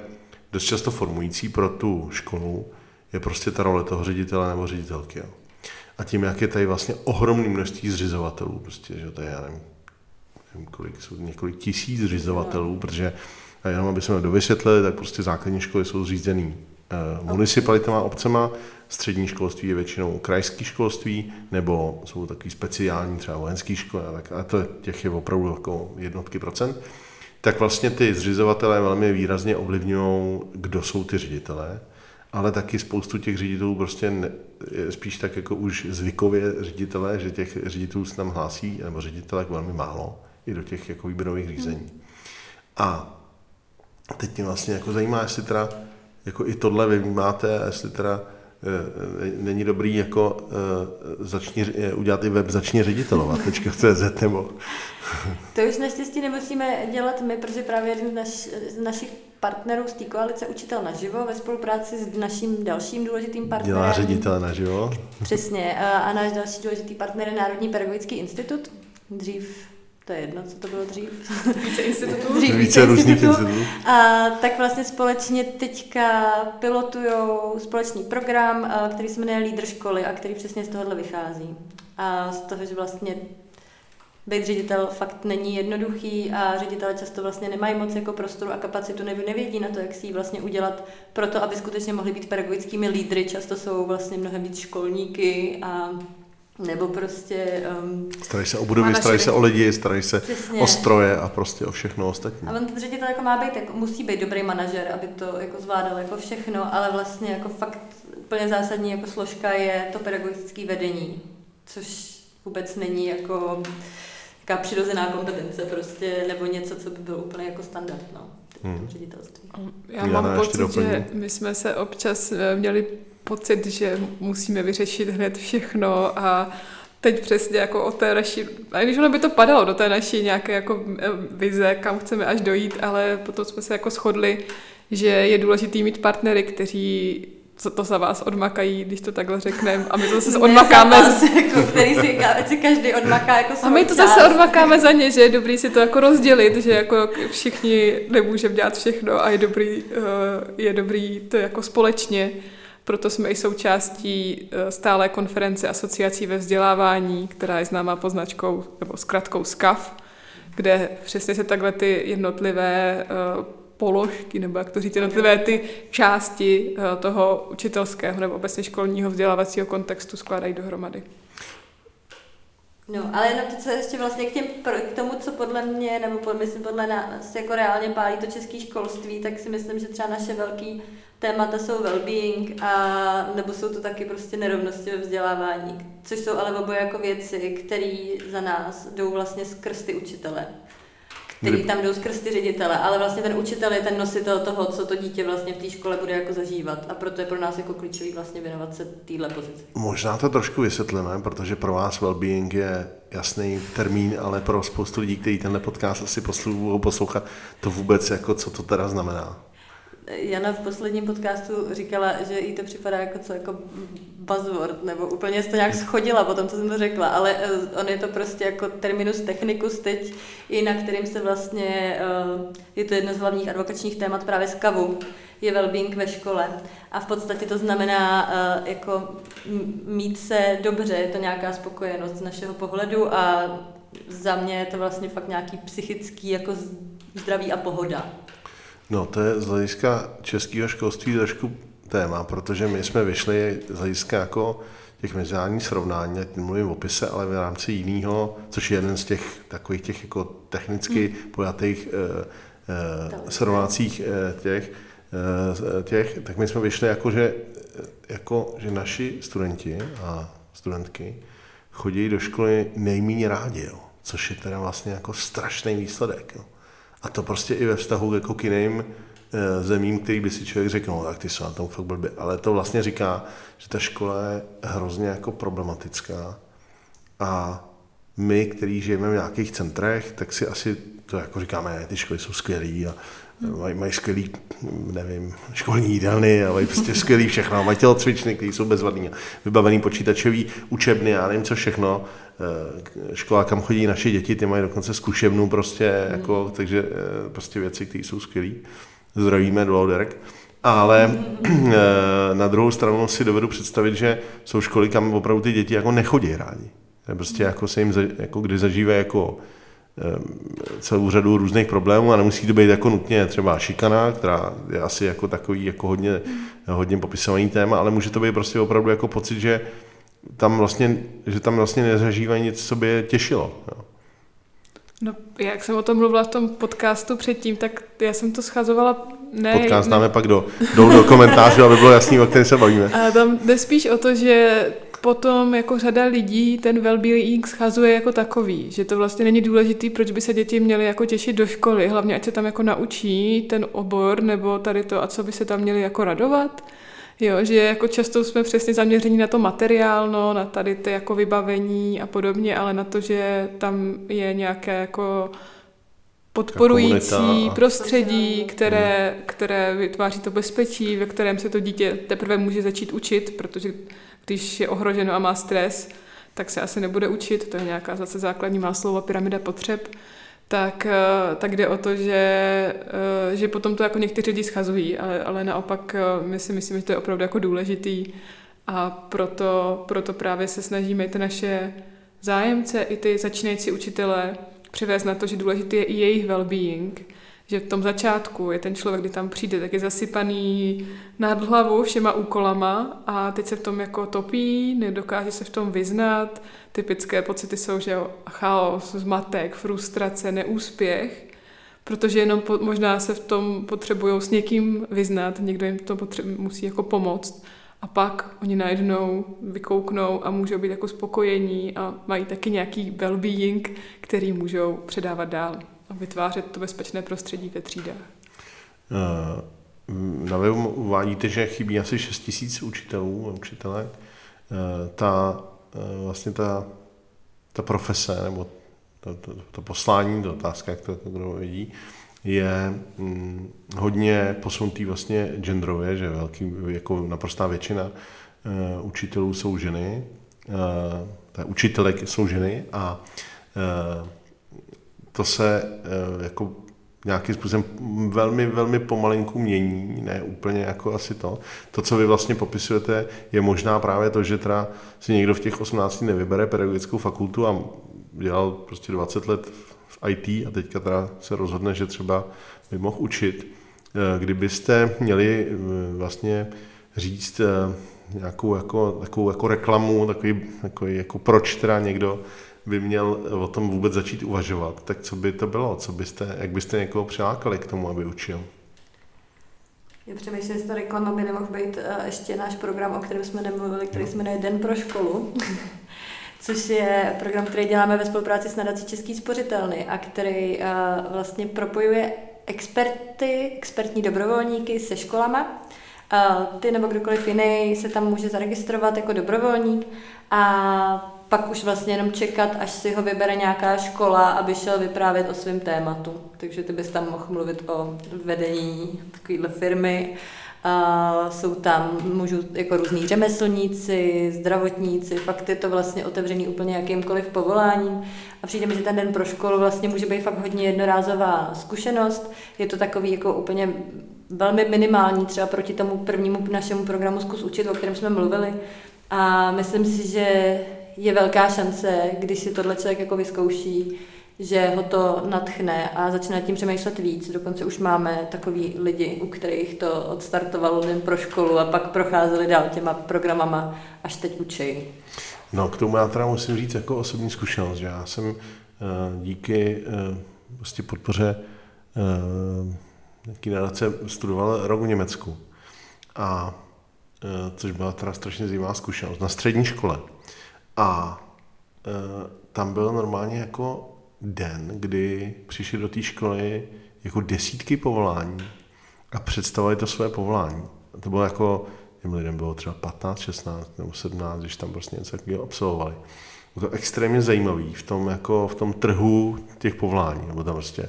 dost často formující pro tu školu, je prostě ta role toho ředitele nebo ředitelky. Jo. A tím, jak je tady vlastně ohromné množství zřizovatelů, prostě, že to je, já nevím, nevím, kolik jsou několik tisíc zřizovatelů, protože a jenom aby jsme dovysvětlili, tak prostě základní školy jsou zřízený eh, municipalitama, obcema, střední školství je většinou krajské školství, nebo jsou takový speciální třeba vojenské školy, a, tak, a to těch je opravdu jako jednotky procent, tak vlastně ty zřizovatelé velmi výrazně ovlivňují, kdo jsou ty ředitelé, ale taky spoustu těch ředitelů prostě ne, spíš tak jako už zvykově ředitelé, že těch ředitelů se tam hlásí, nebo ředitelek velmi málo i do těch jako výběrových řízení. A teď mě vlastně jako zajímá, jestli teda jako i tohle vy máte, jestli teda e, není dobrý jako e, začni, udělat i web začni ředitelovat, .cz nebo... To už naštěstí nemusíme dělat my, protože právě jeden z, naš, z našich partnerů z té koalice Učitel naživo ve spolupráci s naším dalším důležitým partnerem. Dělá ředitel naživo. Přesně. A náš další důležitý partner je Národní pedagogický institut. Dřív to je jedno, co to bylo dřív. Více institutů. dřív více, více různých institutů. A tak vlastně společně teďka pilotujou společný program, který se jmenuje Lídr školy a který přesně z tohohle vychází. A z toho, že vlastně být ředitel fakt není jednoduchý a ředitele často vlastně nemají moc jako prostoru a kapacitu, nebo nevědí na to, jak si ji vlastně udělat pro to, aby skutečně mohli být pedagogickými lídry. Často jsou vlastně mnohem víc školníky a nebo prostě... Um, starají se o budovy, starají se o lidi, starají se Přesně. o stroje a prostě o všechno ostatní. A on ten ředitel jako má být, jako, musí být dobrý manažer, aby to jako zvládal jako všechno, ale vlastně jako fakt úplně zásadní jako složka je to pedagogické vedení, což vůbec není jako jaká přirozená kompetence prostě, nebo něco, co by bylo úplně jako standard, no, hmm. ředitelství. Já mám pocit, že my jsme se občas eh, měli pocit, že musíme vyřešit hned všechno a teď přesně jako o té naší, a když ono by to padalo do té naší nějaké jako eh, vize, kam chceme až dojít, ale potom jsme se jako shodli, že je důležité mít partnery, kteří co to za vás odmakají, když to takhle řekneme. A my to zase odmakáme. Vás, jako, který si, si každý odmaká jako A my to část. zase odmakáme za ně, že je dobrý si to jako rozdělit, že jako všichni nemůžeme dělat všechno a je dobrý, eh, je dobrý to jako společně. Proto jsme i součástí eh, stále konference asociací ve vzdělávání, která je známá poznačkou nebo zkratkou SCAF, kde přesně se takhle ty jednotlivé eh, položky, nebo jak to říct, jednotlivé ty části eh, toho učitelského nebo obecně školního vzdělávacího kontextu skládají dohromady. No, ale jenom to, co ještě vlastně k, těm, k tomu, co podle mě, nebo pod, myslím podle nás jako reálně pálí to české školství, tak si myslím, že třeba naše velký témata jsou well-being a nebo jsou to taky prostě nerovnosti ve vzdělávání, což jsou ale oboje jako věci, které za nás jdou vlastně skrz ty učitele který tam jdou skrz ty ředitele, ale vlastně ten učitel je ten nositel toho, co to dítě vlastně v té škole bude jako zažívat a proto je pro nás jako klíčový vlastně věnovat se téhle pozici. Možná to trošku vysvětlíme, protože pro vás well-being je jasný termín, ale pro spoustu lidí, kteří tenhle podcast asi poslouchat, to vůbec jako co to teda znamená. Jana v posledním podcastu říkala, že jí to připadá jako co jako buzzword, nebo úplně to nějak schodila po tom, co jsem to řekla, ale eh, on je to prostě jako terminus technicus teď, i na kterým se vlastně, eh, je to jedno z hlavních advokačních témat právě z kavu, je well-being ve škole. A v podstatě to znamená eh, jako mít se dobře, je to nějaká spokojenost z našeho pohledu a za mě je to vlastně fakt nějaký psychický jako zdraví a pohoda. No, to je z hlediska českého školství trošku téma, protože my jsme vyšli z hlediska jako těch mezinárodních srovnání, ať mluvím o opise, ale v rámci jiného, což je jeden z těch takových těch jako technicky hmm. pojatých eh, eh, srovnacích eh, těch, eh, těch, tak my jsme vyšli jako, že, jako, že naši studenti a studentky chodí do školy nejméně rádi, jo, což je teda vlastně jako strašný výsledek. Jo. A to prostě i ve vztahu jako k jiným eh, zemím, který by si člověk řekl, no tak ty jsou na tom fakt blbě. Ale to vlastně říká, že ta škola je hrozně jako problematická a my, kteří žijeme v nějakých centrech, tak si asi to jako říkáme, ty školy jsou skvělé a mají, mají skvělý, nevím, školní jídelny a mají prostě skvělý všechno. Mají tělocvičny, které jsou bezvadný, vybavený počítačový učebny, já nevím co všechno. Eh, škola, kam chodí naše děti, ty mají dokonce zkušebnu prostě, mm. jako, takže eh, prostě věci, které jsou skvělé. Zdravíme do Derek. Ale eh, na druhou stranu si dovedu představit, že jsou školy, kam opravdu ty děti jako nechodí rádi. Prostě jako se jim, jako kdy zažívají jako celou řadu různých problémů a nemusí to být jako nutně třeba šikana, která je asi jako takový jako hodně, hodně popisovaný téma, ale může to být prostě opravdu jako pocit, že tam vlastně, že tam vlastně nezažívají nic, co by je těšilo. Jo. No, jak jsem o tom mluvila v tom podcastu předtím, tak já jsem to schazovala ne... Podcast dáme pak do, do, do komentářů, aby bylo jasný, o kterém se bavíme. A tam jde spíš o to, že potom jako řada lidí ten well-being schazuje jako takový, že to vlastně není důležitý, proč by se děti měly jako těšit do školy, hlavně ať se tam jako naučí ten obor nebo tady to a co by se tam měli jako radovat. Jo, že jako často jsme přesně zaměření na to materiálno, na tady ty jako vybavení a podobně, ale na to, že tam je nějaké jako podporující prostředí, které, které vytváří to bezpečí, ve kterém se to dítě teprve může začít učit, protože když je ohroženo a má stres, tak se asi nebude učit, to je nějaká zase základní máslova pyramida potřeb, tak, eh, tak jde o to, že, eh, že potom to jako někteří lidi schazují, ale, ale naopak eh, my si myslíme, že to je opravdu jako důležitý a proto, proto právě se snažíme ty naše zájemce, i ty začínající učitele přivést na to, že důležitý je i jejich well-being, že v tom začátku je ten člověk, kdy tam přijde, tak je zasypaný nad hlavu všema úkolama a teď se v tom jako topí, nedokáže se v tom vyznat. Typické pocity jsou, že chaos, zmatek, frustrace, neúspěch, protože jenom po, možná se v tom potřebují s někým vyznat, někdo jim to potře- musí jako pomoct a pak oni najednou vykouknou a můžou být jako spokojení a mají taky nějaký well-being, který můžou předávat dál a vytvářet to bezpečné prostředí ve třídách. Eh, na webu uvádíte, že chybí asi 6 tisíc učitelů a učitelek. Eh, ta, vlastně ta, ta profese, nebo to, to, to poslání, to otázka, jak to kdo vidí, je hm, hodně posunutý vlastně genderově, že velký, jako naprostá většina uh, učitelů jsou ženy, uh, učitelek jsou ženy a uh, to se uh, jako nějakým způsobem velmi, velmi pomalinku mění, ne úplně jako asi to. To, co vy vlastně popisujete, je možná právě to, že teda si někdo v těch 18 nevybere pedagogickou fakultu a dělal prostě 20 let v IT a teďka teda se rozhodne, že třeba by mohl učit. Eh, kdybyste měli eh, vlastně říct eh, nějakou jako, takovou jako reklamu, takový, takový jako proč teda někdo by měl o tom vůbec začít uvažovat, tak co by to bylo? Co byste, jak byste někoho přilákali k tomu, aby učil? Já přemýšlím, jestli to reklama by nemohl být ještě náš program, o kterém jsme nemluvili, který se jmenuje Den pro školu. což je program, který děláme ve spolupráci s nadací Český spořitelny a který uh, vlastně propojuje experty, expertní dobrovolníky se školama. Uh, ty nebo kdokoliv jiný se tam může zaregistrovat jako dobrovolník a pak už vlastně jenom čekat, až si ho vybere nějaká škola, aby šel vyprávět o svém tématu. Takže ty bys tam mohl mluvit o vedení takovéhle firmy Uh, jsou tam, můžou jako různí řemeslníci, zdravotníci, fakt je to vlastně otevřený úplně jakýmkoliv povoláním. A přijde mi, že ten den pro školu vlastně může být fakt hodně jednorázová zkušenost. Je to takový jako úplně velmi minimální třeba proti tomu prvnímu našemu programu Zkus učit, o kterém jsme mluvili. A myslím si, že je velká šance, když si tohle člověk jako vyzkouší, že ho to natchne a začne tím přemýšlet víc. Dokonce už máme takový lidi, u kterých to odstartovalo den pro školu a pak procházeli dál těma programama, až teď učí. No, k tomu já teda musím říct jako osobní zkušenost, že já jsem uh, díky vlastně podpoře uh, nějaký nadace studoval rok v Německu. A což byla teda strašně zajímavá zkušenost na střední škole. A uh, tam byl normálně jako den, kdy přišli do té školy jako desítky povolání a představovali to své povolání. A to bylo jako, těm lidem bylo třeba 15, 16 nebo 17, když tam prostě něco takového absolvovali. Bylo to extrémně zajímavý v tom, jako v tom trhu těch povolání. Nebo tam prostě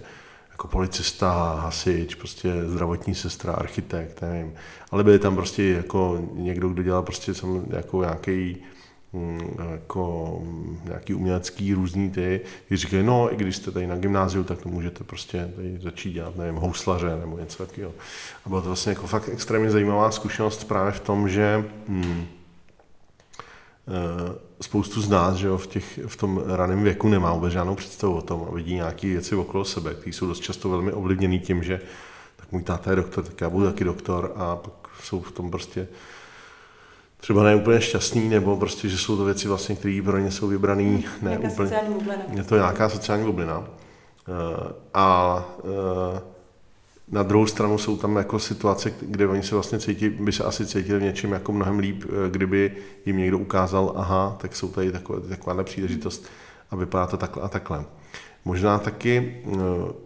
jako policista, hasič, prostě zdravotní sestra, architekt, nevím. Ale byli tam prostě jako někdo, kdo dělal prostě jako nějaký jako nějaký umělecký různý ty, když říkají, no, i když jste tady na gymnáziu, tak to můžete prostě tady začít dělat, nevím, houslaře nebo něco takového. A byla to vlastně jako fakt extrémně zajímavá zkušenost právě v tom, že hmm, spoustu z nás, že jo, v, těch, v tom raném věku nemá vůbec žádnou představu o tom a vidí nějaké věci okolo sebe, které jsou dost často velmi ovlivněné tím, že tak můj táta je doktor, tak já budu taky doktor a pak jsou v tom prostě třeba ne úplně šťastný, nebo prostě, že jsou to věci vlastně, které pro ně jsou vybraný, ne nějaká úplně. Sociální bublina. Je to nějaká sociální bublina. Eh, a eh, na druhou stranu jsou tam jako situace, kde oni se vlastně cítí, by se asi cítili v něčem jako mnohem líp, eh, kdyby jim někdo ukázal, aha, tak jsou tady takové, taková příležitost a vypadá to takhle a takhle. Možná taky eh,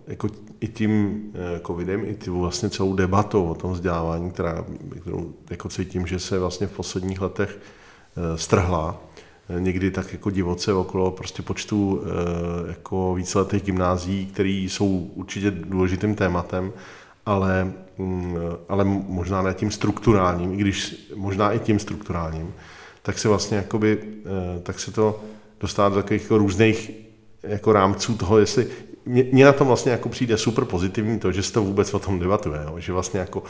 jako i tím eh, covidem, i tím vlastně celou debatou o tom vzdělávání, která, kterou jako cítím, že se vlastně v posledních letech eh, strhla, někdy tak jako divoce okolo prostě počtu jako víceletých gymnází, které jsou určitě důležitým tématem, ale, mm, ale možná ne tím strukturálním, i když možná i tím strukturálním, tak se vlastně jakoby, tak se to dostává do takových jako různých jako rámců toho, jestli mně na tom vlastně jako přijde super pozitivní to, že se to vůbec o tom debatuje, jo? že vlastně jako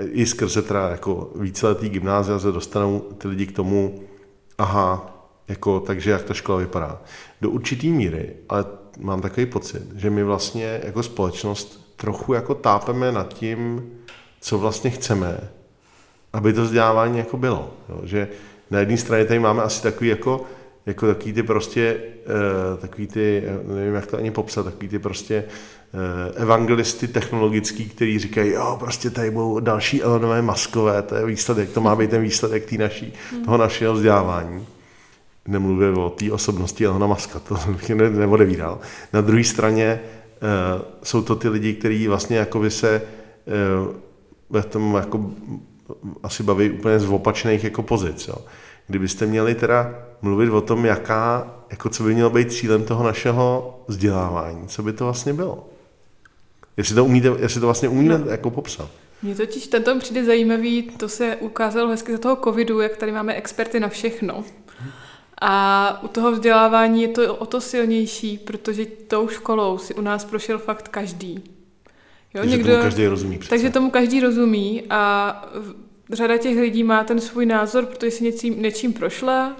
i skrze teda jako víceletý gymnázia se dostanou ty lidi k tomu, aha, jako, takže jak ta škola vypadá. Do určitý míry, ale mám takový pocit, že my vlastně jako společnost trochu jako tápeme nad tím, co vlastně chceme, aby to vzdělávání jako bylo. Jo? Že na jedné straně tady máme asi takový jako, jako takový ty prostě, uh, takový ty, nevím jak to ani popsat, takový ty prostě uh, evangelisty technologický, který říkají, jo, prostě tady budou další Elonové maskové, to je výsledek, to má být ten výsledek tý naší, toho našeho vzdělávání. Nemluvím o té osobnosti Elona Maska, to bych ne, neodevíral. Na druhé straně jsou to ty lidi, kteří vlastně jakoby se uh, ve tom jako asi baví úplně z opačných jako pozic. Jo. Kdybyste měli teda mluvit o tom, jaká, jako co by mělo být cílem toho našeho vzdělávání, co by to vlastně bylo? Jestli to, umíte, jestli to vlastně umíte no. jako popsat. Mně totiž tento přijde zajímavý, to se ukázalo hezky za toho covidu, jak tady máme experty na všechno. A u toho vzdělávání je to o to silnější, protože tou školou si u nás prošel fakt každý. Jo, takže někdo, tomu každý rozumí. Přece. Takže tomu každý rozumí a řada těch lidí má ten svůj názor, protože si něčím, něčím prošla.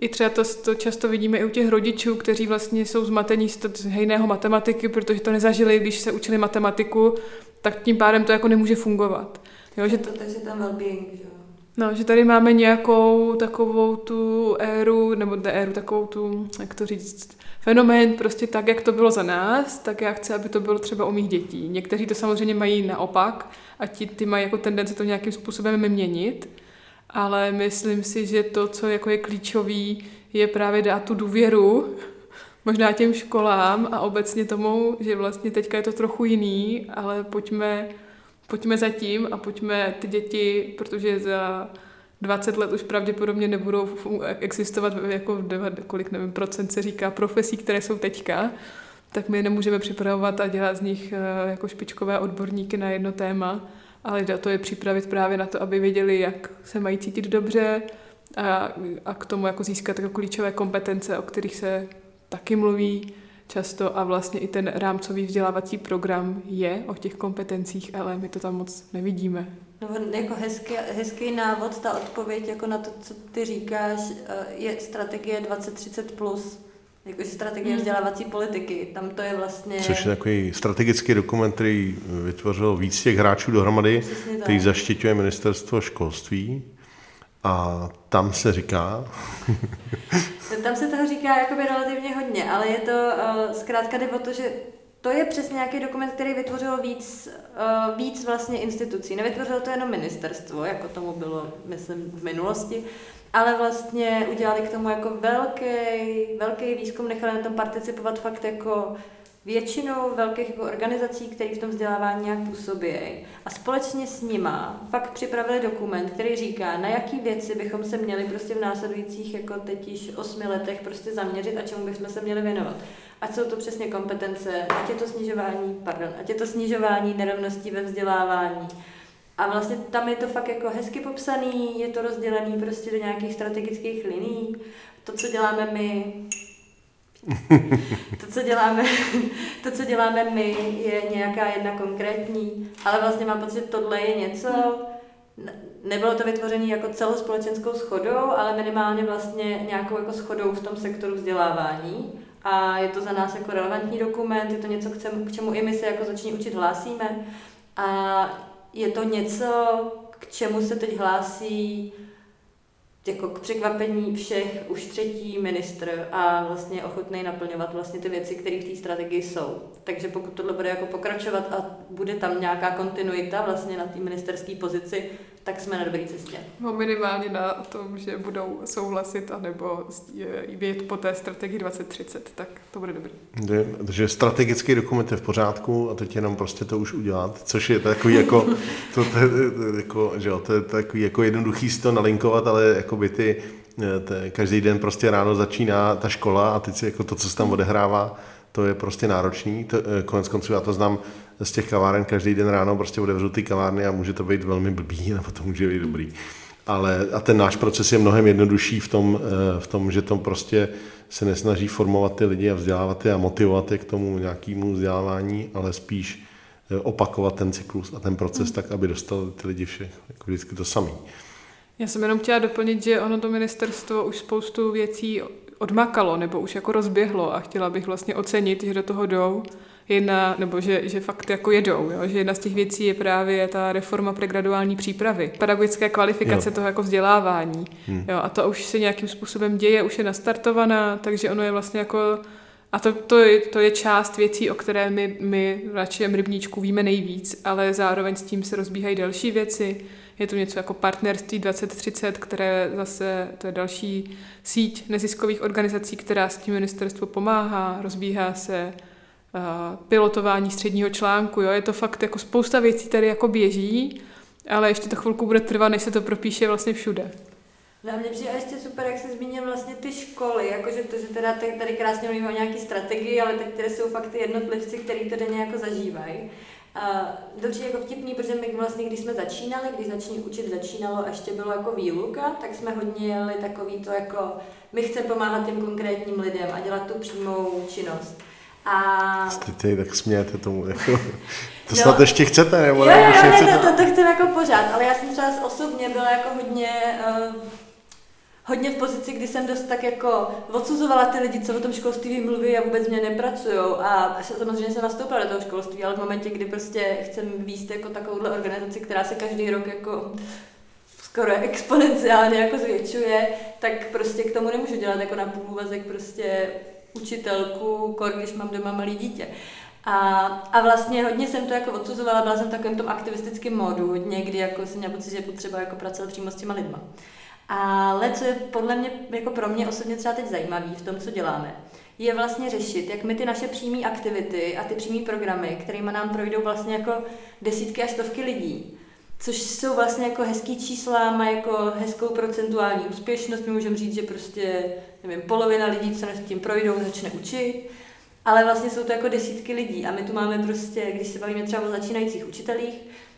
I třeba to, to často vidíme i u těch rodičů, kteří vlastně jsou zmatení z hejného matematiky, protože to nezažili, když se učili matematiku, tak tím pádem to jako nemůže fungovat. Jo, že to, takže tam well-being, že No, že tady máme nějakou takovou tu éru, nebo ne éru, takovou tu, jak to říct, fenomén prostě tak, jak to bylo za nás, tak já chci, aby to bylo třeba u mých dětí. Někteří to samozřejmě mají naopak a ti ty mají jako tendenci to nějakým způsobem měnit, ale myslím si, že to, co jako je klíčový, je právě dát tu důvěru možná těm školám a obecně tomu, že vlastně teďka je to trochu jiný, ale pojďme pojďme za tím a pojďme ty děti, protože za 20 let už pravděpodobně nebudou existovat jako kolik nevím, procent se říká profesí, které jsou teďka, tak my nemůžeme připravovat a dělat z nich eh, jako špičkové odborníky na jedno téma, ale to je připravit právě na to, aby věděli, jak se mají cítit dobře a, a k tomu jako získat jako klíčové kompetence, o kterých se taky mluví, často a vlastně i ten rámcový vzdělávací program je o těch kompetencích, ale my to tam moc nevidíme. No, jako hezký, hezký návod, ta odpověď jako na to, co ty říkáš, eh, je strategie 2030+. Plus. Jakože strategie hmm. vzdělávací politiky. Tam to je vlastně... Což je takový strategický dokument, který vytvořil víc těch hráčů dohromady, který zaštiťuje ministerstvo školství. A tam se říká... tam se toho říká jakoby relativně hodně, ale je to uh, zkrátka jde o to, že to je přesně nějaký dokument, který vytvořil víc, uh, víc vlastně institucí. Nevytvořilo to jenom ministerstvo, jako tomu bylo, myslím, v minulosti, ale vlastně udělali k tomu jako velký, velký výzkum, nechali na tom participovat fakt jako většinou velkých jako organizací, které v tom vzdělávání nějak působí. A společně s nima fakt připravili dokument, který říká, na jaký věci bychom se měli prostě v následujících jako teď již osmi letech prostě zaměřit a čemu bychom se měli věnovat. Ať jsou to přesně kompetence, ať je to snižování, pardon, ať je to snižování nerovností ve vzdělávání, a vlastně tam je to fakt jako hezky popsaný, je to rozdělený prostě do nějakých strategických liní. To, co děláme my, to, co děláme, to, co děláme my, je nějaká jedna konkrétní, ale vlastně mám pocit, tohle je něco, nebylo to vytvořené jako celospolečenskou schodou, ale minimálně vlastně nějakou jako schodou v tom sektoru vzdělávání. A je to za nás jako relevantní dokument, je to něco, k čemu i my se jako zační učit hlásíme. A je to něco, k čemu se teď hlásí jako k překvapení všech už třetí ministr a vlastně ochotný naplňovat vlastně ty věci, které v té strategii jsou. Takže pokud tohle bude jako pokračovat a bude tam nějaká kontinuita vlastně na té ministerské pozici, tak jsme na dobré cestě. No minimálně na tom, že budou souhlasit anebo vědět po té strategii 2030, tak to bude dobrý. Takže strategický dokument je v pořádku a teď jenom prostě to už udělat, což je takový jako, to, to, to, jako, že jo, to je takový jako jednoduchý si to nalinkovat, ale jako by ty, te, každý den prostě ráno začíná ta škola a teď si jako to, co se tam odehrává, to je prostě náročný. To, eh, konec konců já to znám z těch kaváren každý den ráno prostě otevřu ty kavárny a může to být velmi blbý, nebo to může být dobrý. Ale a ten náš proces je mnohem jednodušší v tom, eh, v tom, že to prostě se nesnaží formovat ty lidi a vzdělávat je a motivovat je k tomu nějakému vzdělávání, ale spíš eh, opakovat ten cyklus a ten proces hmm. tak, aby dostali ty lidi vše, jako vždycky to samý. Já jsem jenom chtěla doplnit, že ono to ministerstvo už spoustu věcí odmakalo nebo už jako rozběhlo a chtěla bych vlastně ocenit, že do toho jdou jedna, nebo že, že fakt jako jedou, jo? že jedna z těch věcí je právě ta reforma pregraduální přípravy, pedagogické kvalifikace jo. toho jako vzdělávání. Hmm. Jo? A to už se nějakým způsobem děje, už je nastartovaná, takže ono je vlastně jako a to, to, je, to je část věcí, o které my, my v našem rybníčku víme nejvíc, ale zároveň s tím se rozbíhají další věci. Je to něco jako partnerství 2030, které zase, to je další síť neziskových organizací, která s tím ministerstvu pomáhá, rozbíhá se uh, pilotování středního článku. Jo? Je to fakt jako spousta věcí tady jako běží, ale ještě to chvilku bude trvat, než se to propíše vlastně všude. No a mě přijde ještě super, jak se zmínil vlastně ty školy, jakože to, že teda tady krásně mluvíme o nějaký strategii, ale teď které jsou fakt ty jednotlivci, kteří to denně jako zažívají. A dobře jako vtipný, protože my vlastně, když jsme začínali, když začíní učit začínalo a ještě bylo jako výuka, tak jsme hodně jeli takový to jako, my chceme pomáhat těm konkrétním lidem a dělat tu přímou činnost. A... Jste tak smějete tomu, jako, to no. snad ještě chcete, nebo jo, jo, jo, ne, to, to, to chceme jako pořád, ale já jsem třeba osobně byla jako hodně uh, hodně v pozici, kdy jsem dost tak jako odsuzovala ty lidi, co o tom školství mluví a vůbec mě nepracují. A samozřejmě jsem nastoupila do toho školství, ale v momentě, kdy prostě chcem výst jako takovouhle organizaci, která se každý rok jako skoro exponenciálně jako zvětšuje, tak prostě k tomu nemůžu dělat jako na půl prostě učitelku, kor, když mám doma malý dítě. A, a vlastně hodně jsem to jako odsuzovala, byla jsem v takovém tom aktivistickém módu, hodně, kdy jako jsem měla pocit, že je potřeba jako pracovat přímo s těma lidma. Ale co je podle mě, jako pro mě osobně třeba teď zajímavý v tom, co děláme, je vlastně řešit, jak my ty naše přímé aktivity a ty přímé programy, kterými nám projdou vlastně jako desítky až stovky lidí, což jsou vlastně jako hezký čísla, má jako hezkou procentuální úspěšnost, my můžeme říct, že prostě, nevím, polovina lidí, co s tím projdou, začne učit, ale vlastně jsou to jako desítky lidí a my tu máme prostě, když se bavíme třeba o začínajících učitelích,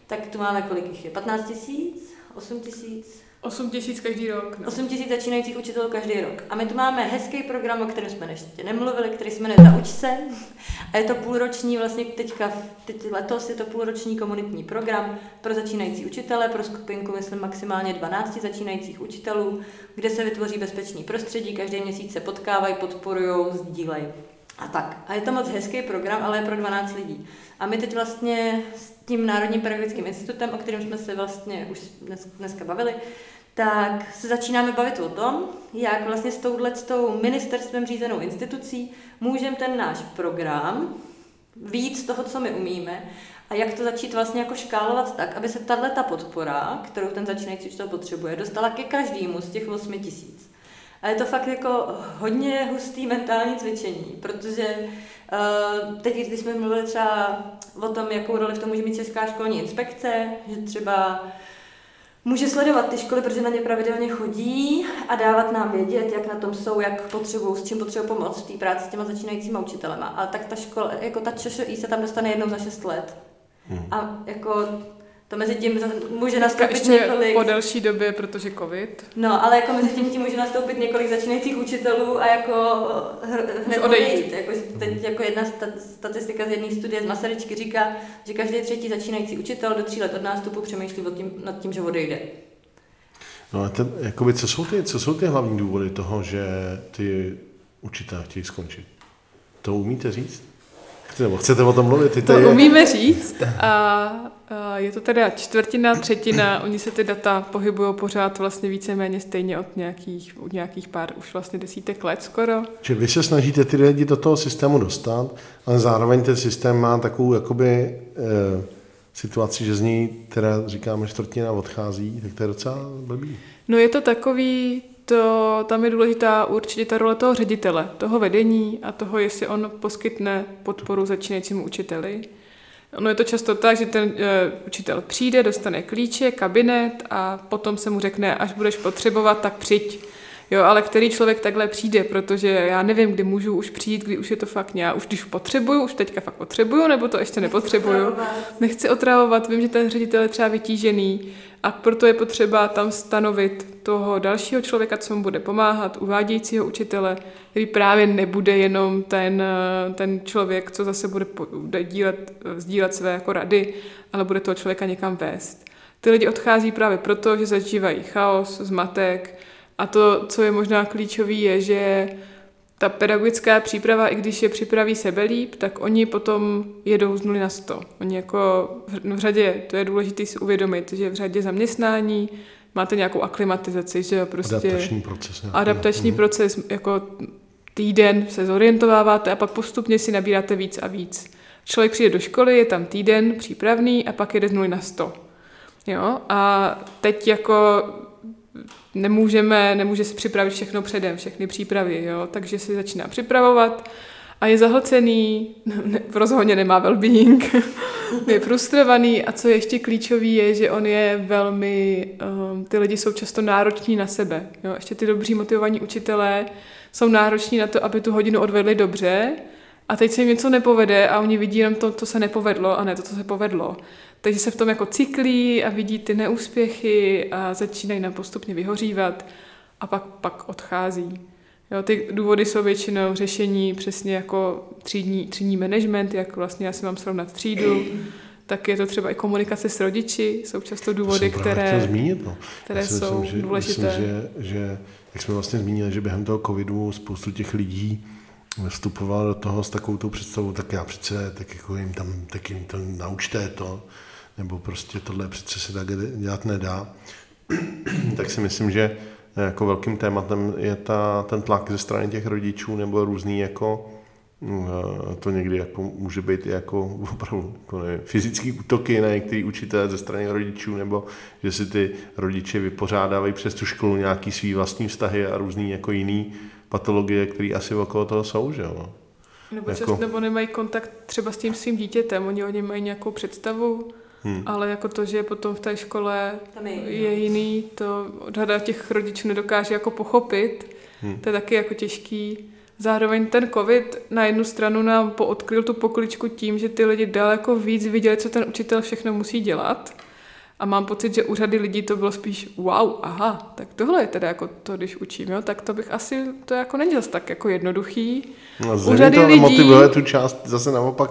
tak tu máme kolik jich je? 15 tisíc? 8 tisíc? 8 tisíc každý rok. No. 8 tisíc začínajících učitelů každý rok. A my tu máme hezký program, o kterém jsme ještě nemluvili, který se jmenuje Nauč se. A je to půlroční, vlastně teďka, teď letos je to půlroční komunitní program pro začínající učitele, pro skupinku, myslím, maximálně 12 začínajících učitelů, kde se vytvoří bezpečný prostředí, každý měsíc se potkávají, podporují, sdílejí. A tak. A je to moc hezký program, ale je pro 12 lidí. A my teď vlastně s tím Národním pedagogickým institutem, o kterém jsme se vlastně už dnes, dneska bavili, tak se začínáme bavit o tom, jak vlastně s touhle s tou ministerstvem řízenou institucí můžeme ten náš program víc toho, co my umíme, a jak to začít vlastně jako škálovat tak, aby se tahle ta podpora, kterou ten začínající učitel potřebuje, dostala ke každému z těch 8 tisíc. A je to fakt jako hodně hustý mentální cvičení, protože uh, teď, když jsme mluvili třeba o tom, jakou roli v tom může mít Česká školní inspekce, že třeba může sledovat ty školy, protože na ně pravidelně chodí a dávat nám vědět, jak na tom jsou, jak potřebují, s čím potřebují pomoct v té práci s těma začínajícíma učitelema. Ale tak ta škola, jako ta ČŠI se tam dostane jednou za šest let. Hmm. A jako to mezi tím může nastoupit ještě několik... po delší době, protože covid. No, ale jako mezi tím, tím může nastoupit několik začínajících učitelů a jako hned odejít. Jako, teď jako jedna statistika z jedné studie z Masaryčky říká, že každý třetí začínající učitel do tří let od nástupu přemýšlí tím, nad tím, že odejde. No a ten, jakoby, co, jsou ty, co jsou ty hlavní důvody toho, že ty učitelé chtějí skončit? To umíte říct? Nebo chcete o tom mluvit? Ty to je... umíme říct a je to teda čtvrtina, třetina, oni se ty data pohybují pořád vlastně víceméně stejně od nějakých, od nějakých pár, už vlastně desítek let skoro. Čili vy se snažíte ty lidi do toho systému dostat, ale zároveň ten systém má takovou jakoby e, situaci, že z ní teda říkáme čtvrtina odchází, tak to je docela blbý. No je to takový, to, tam je důležitá určitě ta role toho ředitele, toho vedení a toho, jestli on poskytne podporu začínajícímu učiteli. Ono je to často tak, že ten uh, učitel přijde, dostane klíče, kabinet a potom se mu řekne, až budeš potřebovat, tak přijď. Jo, ale který člověk takhle přijde, protože já nevím, kdy můžu už přijít, kdy už je to fakt nějak, už když potřebuju, už teďka fakt potřebuju, nebo to ještě nepotřebuju. Nechci otravovat, vím, že ten ředitel je třeba vytížený a proto je potřeba tam stanovit toho dalšího člověka, co mu bude pomáhat, uvádějícího učitele, který právě nebude jenom ten, ten člověk, co zase bude, bude dílet, sdílet své jako rady, ale bude toho člověka někam vést. Ty lidi odchází právě proto, že zažívají chaos, zmatek, a to, co je možná klíčový, je, že ta pedagogická příprava, i když je připraví sebe líp, tak oni potom jedou z nuly na sto. Oni jako v řadě, to je důležité si uvědomit, že v řadě zaměstnání máte nějakou aklimatizaci, že jo, prostě... Adaptační proces. Nějaký. Adaptační mm. proces, jako týden se zorientováváte a pak postupně si nabíráte víc a víc. Člověk přijde do školy, je tam týden přípravný a pak jede z nuly na sto. Jo? A teď jako nemůžeme, nemůže si připravit všechno předem, všechny přípravy, jo? takže si začíná připravovat a je zahlcený, ne, rozhodně nemá well-being, je frustrovaný a co je ještě klíčový je, že on je velmi, um, ty lidi jsou často nároční na sebe. Jo? Ještě ty dobří motivovaní učitelé jsou nároční na to, aby tu hodinu odvedli dobře a teď se jim něco nepovede a oni vidí jenom to, co se nepovedlo a ne to, co se povedlo. Takže se v tom jako cyklí a vidí ty neúspěchy a začínají nám postupně vyhořívat a pak, pak odchází. Jo, ty důvody jsou většinou řešení přesně jako třídní, třídní management, jak vlastně já si mám srovnat třídu, tak je to třeba i komunikace s rodiči, jsou často důvody, které, zmínit, no. které jsou myslím, že, důležité. Myslím, že, že, jak jsme vlastně zmínili, že během toho covidu spoustu těch lidí vstupoval do toho s takovou tou představou, tak já přece, tak jako jim tam, tak jim to naučte to, nebo prostě tohle přece se tak dělat nedá, tak si myslím, že jako velkým tématem je ta, ten tlak ze strany těch rodičů nebo různý jako eh, to někdy jako může být jako opravdu jako nevím, fyzický útoky na některý učitele ze strany rodičů, nebo že si ty rodiče vypořádávají přes tu školu nějaký svý vlastní vztahy a různý jako jiný patologie, které asi okolo toho jsou, že jo. Nebo, jako... čas, nebo nemají kontakt třeba s tím svým dítětem, oni o něm mají nějakou představu, Hmm. Ale jako to, že potom v té škole je, je jiný, to řada těch rodičů nedokáže jako pochopit. Hmm. To je taky jako těžký. Zároveň ten covid na jednu stranu nám poodkryl tu pokličku tím, že ty lidi daleko víc viděli, co ten učitel všechno musí dělat. A mám pocit, že u řady lidí to bylo spíš wow, aha, tak tohle je teda jako to, když učím, jo, tak to bych asi, to jako není zase tak jako jednoduchý. No, u řady to lidí... motivuje tu část zase naopak,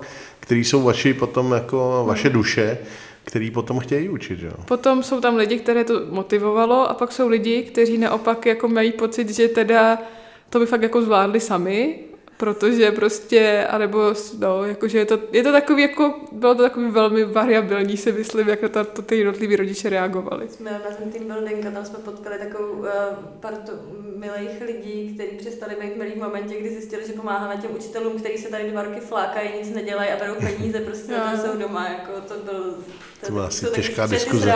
který jsou vaši potom jako vaše hmm. duše, který potom chtějí učit, jo? Potom jsou tam lidi, které to motivovalo a pak jsou lidi, kteří naopak jako mají pocit, že teda to by fakt jako zvládli sami protože prostě, anebo, no, jakože je to, je to takový, jako, bylo to takový velmi variabilní, si myslím, jak na to, to ty jednotliví rodiče reagovali. Jsme na ten team building a tam jsme potkali takovou uh, partu milých lidí, kteří přestali být milí v momentě, kdy zjistili, že pomáháme těm učitelům, kteří se tady dva roky flákají, nic nedělají a berou peníze, prostě to jsou doma, jako to byl to, to byla asi to těžká diskuze.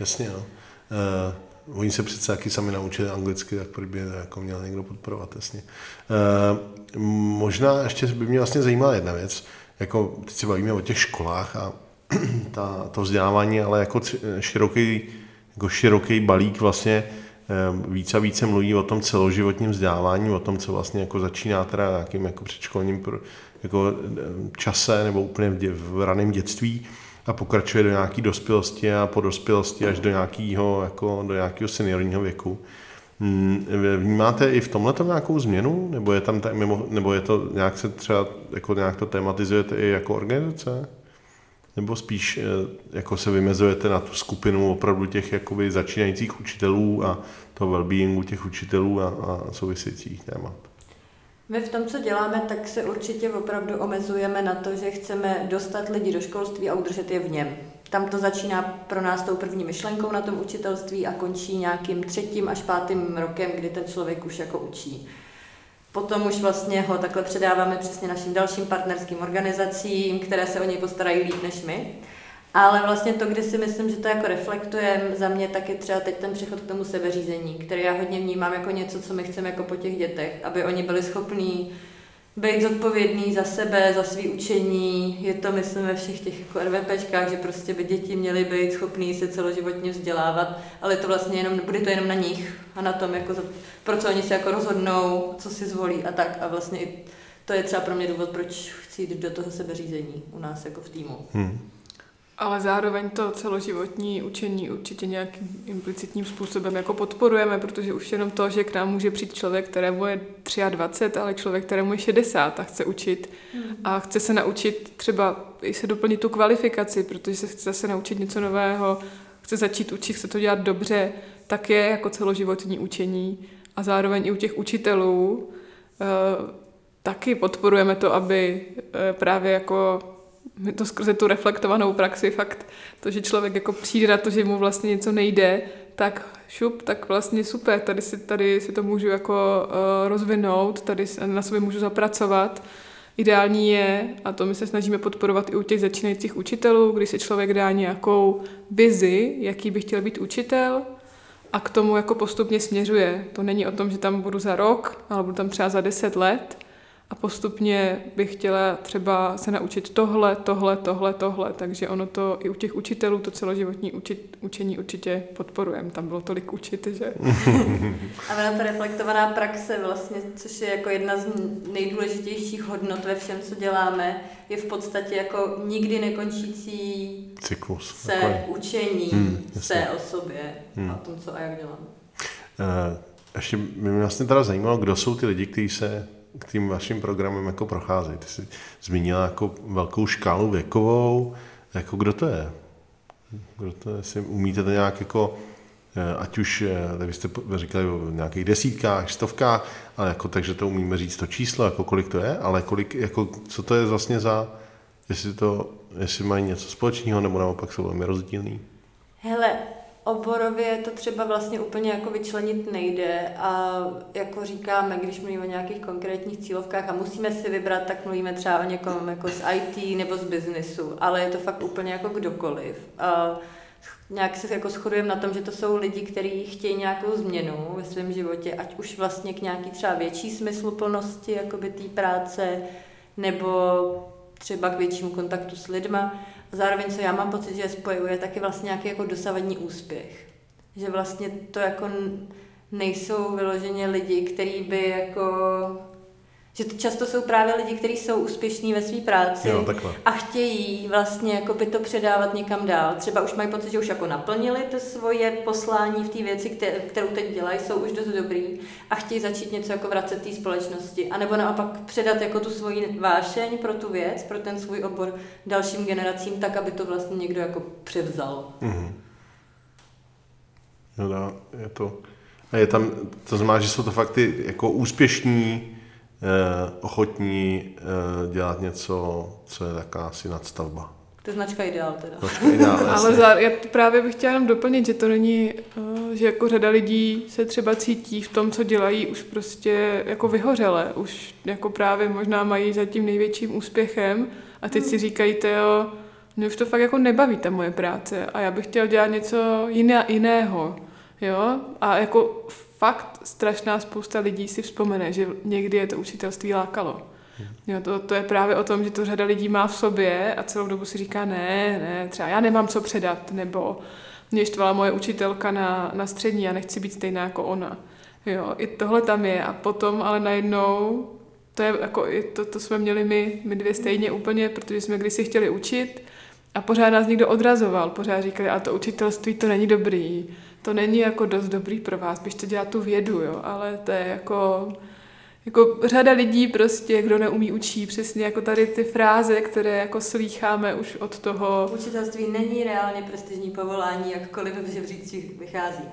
Jasně, no. Uh, Oni se přece taky sami naučili anglicky, tak proč by jako měl někdo podporovat, jasně. E, možná ještě by mě vlastně zajímala jedna věc, jako teď se bavíme o těch školách a ta, to vzdělávání, ale jako široký, jako široký balík vlastně více a více mluví o tom celoživotním vzdělávání, o tom, co vlastně jako začíná teda nějakým jako předškolním jako čase nebo úplně v, dě, v raném dětství a pokračuje do nějaké dospělosti a po dospělosti až do nějakého, jako do nějakého seniorního věku. Hmm, vnímáte i v tomhle nějakou změnu? Nebo je, tam mimo, nebo je to nějak se třeba jako nějak to tematizujete i jako organizace? Nebo spíš eh, jako se vymezujete na tu skupinu opravdu těch jakoby začínajících učitelů a toho well těch učitelů a, a souvisejících témat? My v tom, co děláme, tak se určitě opravdu omezujeme na to, že chceme dostat lidi do školství a udržet je v něm. Tam to začíná pro nás tou první myšlenkou na tom učitelství a končí nějakým třetím až pátým rokem, kdy ten člověk už jako učí. Potom už vlastně ho takhle předáváme přesně našim dalším partnerským organizacím, které se o něj postarají líp než my. Ale vlastně to, kdy si myslím, že to jako reflektujeme za mě, tak je třeba teď ten přechod k tomu sebeřízení, který já hodně vnímám jako něco, co my chceme jako po těch dětech, aby oni byli schopní být zodpovědný za sebe, za svý učení. Je to, myslím, ve všech těch jako RVPčkách, že prostě by děti měly být schopný se celoživotně vzdělávat, ale to vlastně jenom, bude to jenom na nich a na tom, jako, pro co oni se jako rozhodnou, co si zvolí a tak. A vlastně to je třeba pro mě důvod, proč chci jít do toho sebeřízení u nás jako v týmu. Hmm. Ale zároveň to celoživotní učení určitě nějakým implicitním způsobem jako podporujeme, protože už jenom to, že k nám může přijít člověk, kterému je 23, ale člověk, kterému je 60 a chce učit mm. a chce se naučit třeba i se doplnit tu kvalifikaci, protože se chce zase naučit něco nového, chce začít učit, chce to dělat dobře, tak je jako celoživotní učení a zároveň i u těch učitelů taky podporujeme to, aby právě jako my to skrze tu reflektovanou praxi, fakt to, že člověk jako přijde na to, že mu vlastně něco nejde, tak šup, tak vlastně super, tady si, tady si to můžu jako uh, rozvinout, tady na sobě můžu zapracovat. Ideální je, a to my se snažíme podporovat i u těch začínajících učitelů, když si člověk dá nějakou vizi, jaký by chtěl být učitel, a k tomu jako postupně směřuje. To není o tom, že tam budu za rok, ale budu tam třeba za deset let, a postupně bych chtěla třeba se naučit tohle, tohle, tohle, tohle, takže ono to i u těch učitelů, to celoživotní učit, učení určitě podporujeme. Tam bylo tolik učit, že... a ona ta reflektovaná praxe vlastně, což je jako jedna z nejdůležitějších hodnot ve všem, co děláme, je v podstatě jako nikdy nekončící cyklus se takový. učení hmm, se o sobě hmm. a o tom, co a jak děláme. Uh, ještě mě vlastně teda zajímalo, kdo jsou ty lidi, kteří se k tím vašim programem jako procházejí. Ty jsi zmínila jako velkou škálu věkovou, jako kdo to je? Kdo to je? Jestli umíte to nějak jako, eh, ať už, eh, tak byste říkali o nějakých desítkách, stovkách, ale jako takže to umíme říct to číslo, jako kolik to je, ale kolik, jako, co to je vlastně za, jestli to, jestli mají něco společného, nebo naopak jsou velmi rozdílný? Hele, Oborově to třeba vlastně úplně jako vyčlenit nejde a jako říkáme, když mluvíme o nějakých konkrétních cílovkách a musíme si vybrat, tak mluvíme třeba o někom jako z IT nebo z biznesu, ale je to fakt úplně jako kdokoliv. A nějak se jako shodujeme na tom, že to jsou lidi, kteří chtějí nějakou změnu ve svém životě, ať už vlastně k nějaký třeba větší smysluplnosti jakoby té práce, nebo třeba k většímu kontaktu s lidma zároveň, co já mám pocit, že spojuje, tak je vlastně nějaký jako dosavadní úspěch. Že vlastně to jako nejsou vyloženě lidi, kteří by jako že to často jsou právě lidi, kteří jsou úspěšní ve své práci jo, a chtějí vlastně jako by to předávat někam dál. Třeba už mají pocit, že už jako naplnili to svoje poslání v té věci, kterou teď dělají, jsou už dost dobrý a chtějí začít něco jako vracet té společnosti. A nebo naopak předat jako tu svoji vášeň pro tu věc, pro ten svůj obor dalším generacím, tak, aby to vlastně někdo jako převzal. Mm-hmm. No dá, je to... A je tam, to znamená, že jsou to fakt ty jako úspěšní ochotní eh, dělat něco, co je taká asi nadstavba. To je značka ideál teda. Značka ideál, Ale za, já právě bych chtěla jenom doplnit, že to není, eh, že jako řada lidí se třeba cítí v tom, co dělají, už prostě jako vyhořele. Už jako právě možná mají za tím největším úspěchem a teď si říkají, jo, mě už to fakt jako nebaví ta moje práce a já bych chtěl dělat něco jiné, jiného. Jo? A jako fakt strašná spousta lidí si vzpomene, že někdy je to učitelství lákalo. Hmm. Jo, to, to je právě o tom, že to řada lidí má v sobě a celou dobu si říká, ne, ne, třeba já nemám co předat, nebo mě štvala moje učitelka na, na střední, já nechci být stejná jako ona. Jo, i tohle tam je a potom ale najednou, to, je jako, to, to jsme měli my, my dvě stejně úplně, protože jsme kdysi chtěli učit a pořád nás někdo odrazoval, pořád říkali, a to učitelství to není dobrý, to není jako dost dobrý pro vás, běžte dělat tu vědu, jo, ale to je jako, jako řada lidí prostě, kdo neumí učí, přesně jako tady ty fráze, které jako slýcháme už od toho. Učitelství není reálně prestižní povolání, jakkoliv v žebřících vychází.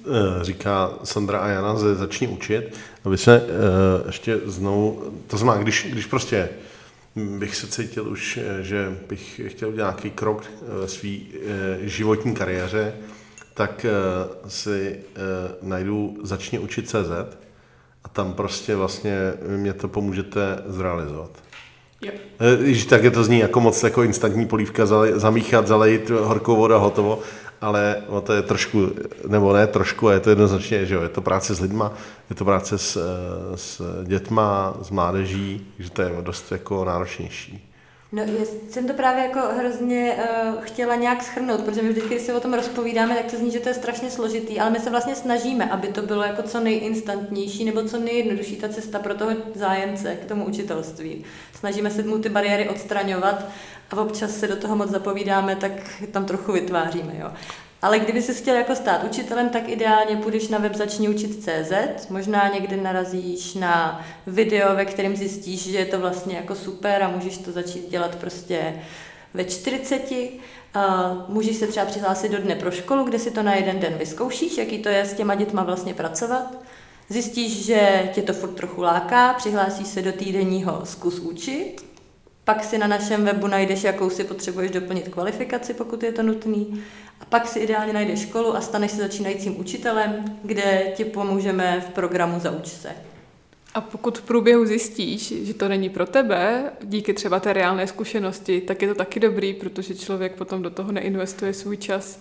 Eh, říká Sandra a Jana ze Začni učit, aby se uh, ještě znovu, to znamená, když, když prostě bych se cítil už, eh, že bych chtěl udělat nějaký krok ve své životní kariéře, tak uh, si uh, najdu Začni učit CZ a tam prostě vlastně mě to pomůžete zrealizovat. Yep. Když tak je to zní jako moc jako instantní polívka, zamíchat, zalejit horkou vodu a hotovo, ale no to je trošku, nebo ne trošku, je to jednoznačně, že jo, je to práce s lidma, je to práce s, s dětma, s mládeží, takže to je dost jako náročnější. No, jsem to právě jako hrozně uh, chtěla nějak schrnout, protože my vždycky, když si o tom rozpovídáme, tak to zní, že to je strašně složitý, ale my se vlastně snažíme, aby to bylo jako co nejinstantnější nebo co nejjednodušší ta cesta pro toho zájemce k tomu učitelství. Snažíme se mu ty bariéry odstraňovat a občas se do toho moc zapovídáme, tak tam trochu vytváříme. Jo. Ale kdyby si chtěl jako stát učitelem, tak ideálně půjdeš na web začni učit CZ, možná někde narazíš na video, ve kterém zjistíš, že je to vlastně jako super a můžeš to začít dělat prostě ve 40. Uh, můžeš se třeba přihlásit do dne pro školu, kde si to na jeden den vyzkoušíš, jaký to je s těma dětma vlastně pracovat. Zjistíš, že tě to furt trochu láká, přihlásíš se do týdenního zkus učit, pak si na našem webu najdeš, jakou si potřebuješ doplnit kvalifikaci, pokud je to nutný. Pak si ideálně najdeš školu a staneš se začínajícím učitelem, kde ti pomůžeme v programu Zauč se. A pokud v průběhu zjistíš, že to není pro tebe, díky třeba té reálné zkušenosti, tak je to taky dobrý, protože člověk potom do toho neinvestuje svůj čas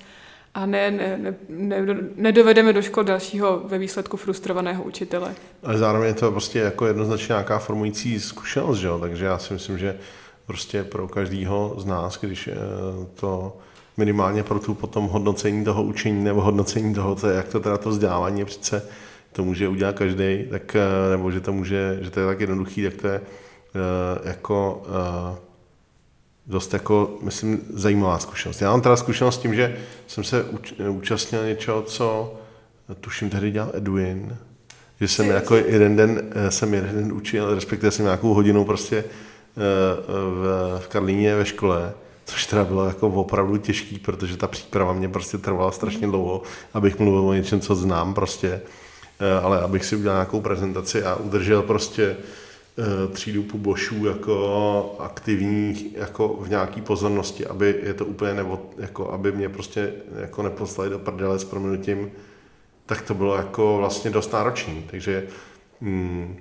a ne, ne, ne, ne, nedovedeme do škol dalšího ve výsledku frustrovaného učitele. Ale zároveň je to prostě jako jednoznačně nějaká formující zkušenost, že jo? takže já si myslím, že prostě pro každýho z nás, když eh, to minimálně pro tu potom hodnocení toho učení nebo hodnocení toho, to, jak to teda to vzdělávání přece to může udělat každý, tak, eh, nebo že to může, že to je tak jednoduchý, tak to je uh, jako uh, dost jako, myslím, zajímavá zkušenost. Já mám teda zkušenost s tím, že jsem se uč, účastnil něčeho, co tuším tehdy dělal Edwin, že jsem jako jeden den, jsem jeden den učil, respektive jsem nějakou hodinu prostě v, v Karlíně ve škole, což teda bylo jako opravdu těžký, protože ta příprava mě prostě trvala strašně dlouho, abych mluvil o něčem, co znám prostě. Eh, ale abych si udělal nějakou prezentaci a udržel prostě eh, třídu pubošů jako aktivní jako v nějaký pozornosti, aby je to úplně nebo, jako aby mě prostě jako neposlali do prdele s proměnutím, tak to bylo jako vlastně dost náročný. Takže mm,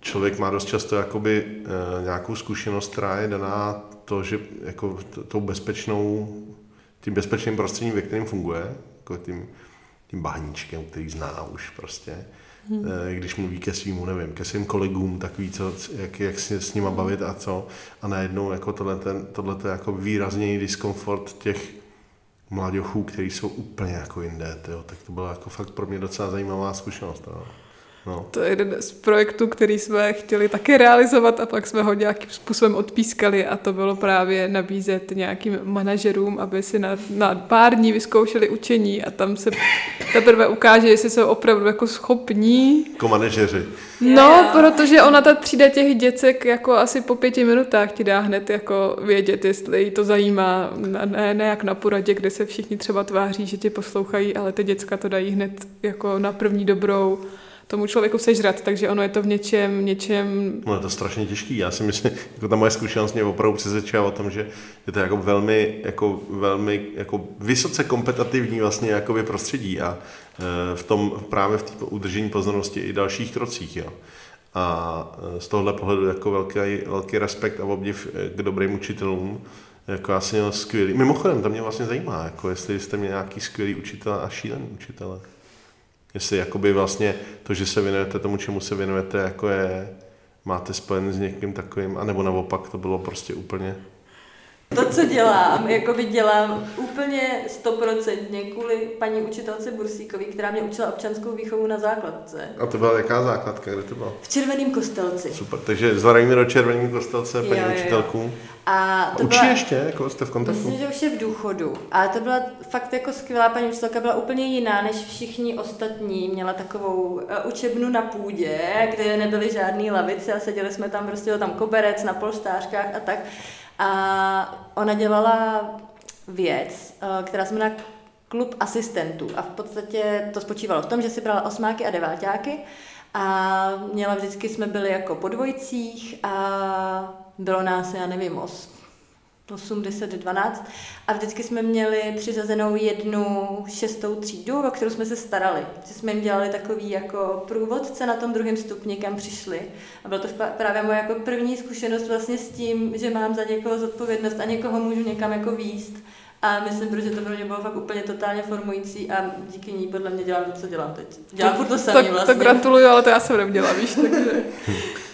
člověk má dost často jakoby e, nějakou zkušenost, která je daná to, že jako tou bezpečnou, tím bezpečným prostředím, ve kterém funguje, jako tím tím bahníčkem, který zná už prostě. Hmm. Když mluví ke svým, nevím, ke svým kolegům, tak ví, co, jak, jak si s nima bavit a co. A najednou jako tohle, ten, tohle je jako výrazněji diskomfort těch mladěchů, kteří jsou úplně jako jinde, tyjo. tak to byla jako fakt pro mě docela zajímavá zkušenost. Jo. No. To je jeden z projektů, který jsme chtěli také realizovat a pak jsme ho nějakým způsobem odpískali a to bylo právě nabízet nějakým manažerům, aby si na, na pár dní vyzkoušeli učení a tam se teprve ukáže, jestli jsou opravdu jako schopní. Jako manažeři. No, protože ona ta třída těch děcek jako asi po pěti minutách ti dá hned jako vědět, jestli jí to zajímá. Ne, ne jak na poradě, kde se všichni třeba tváří, že tě poslouchají, ale ty děcka to dají hned jako na první dobrou tomu člověku sežrat, takže ono je to v něčem, něčem... No je to strašně těžký, já si myslím, jako ta moje zkušenost mě opravdu přesvědčila o tom, že je to jako velmi, jako velmi, jako vysoce kompetitivní vlastně prostředí a e, v tom právě v té udržení pozornosti i dalších krocích, jo. A e, z tohohle pohledu jako velký, velký respekt a obdiv k dobrým učitelům, jako já jsem měl skvělý. Mimochodem, to mě vlastně zajímá, jako jestli jste měl nějaký skvělý učitel a šílený učitele. Jestli jakoby vlastně to, že se věnujete tomu, čemu se věnujete, jako je, máte spojen s někým takovým, anebo naopak to bylo prostě úplně to, co dělám, jako by dělám úplně stoprocentně kvůli paní učitelce Bursíkový, která mě učila občanskou výchovu na základce. A to byla jaká základka, kde to bylo? V Červeném kostelci. Super, takže zdravíme do Červeném kostelce paní jo, učitelku. Jo. A, to učí byla, ještě, jako jste v kontaktu? Myslím, že už je v důchodu. A to byla fakt jako skvělá paní učitelka, byla úplně jiná než všichni ostatní. Měla takovou uh, učebnu na půdě, kde nebyly žádné lavice a seděli jsme tam, prostě tam koberec na polštářkách a tak. A ona dělala věc, uh, která se jmenuje klub asistentů. A v podstatě to spočívalo v tom, že si brala osmáky a deváťáky a měla vždycky, jsme byli jako po dvojcích a bylo nás, já nevím, 8, 10, 12 a vždycky jsme měli přiřazenou jednu šestou třídu, o kterou jsme se starali. Že jsme jim dělali takový jako průvodce na tom druhém stupni, kam přišli. A byla to právě moje jako první zkušenost vlastně s tím, že mám za někoho zodpovědnost a někoho můžu někam jako výst. A myslím, že to pro mě bylo fakt úplně totálně formující a díky ní podle mě dělám to, co dělám teď. Dělám furt to samý vlastně. To gratuluju, ale to já jsem neměla, víš, takže...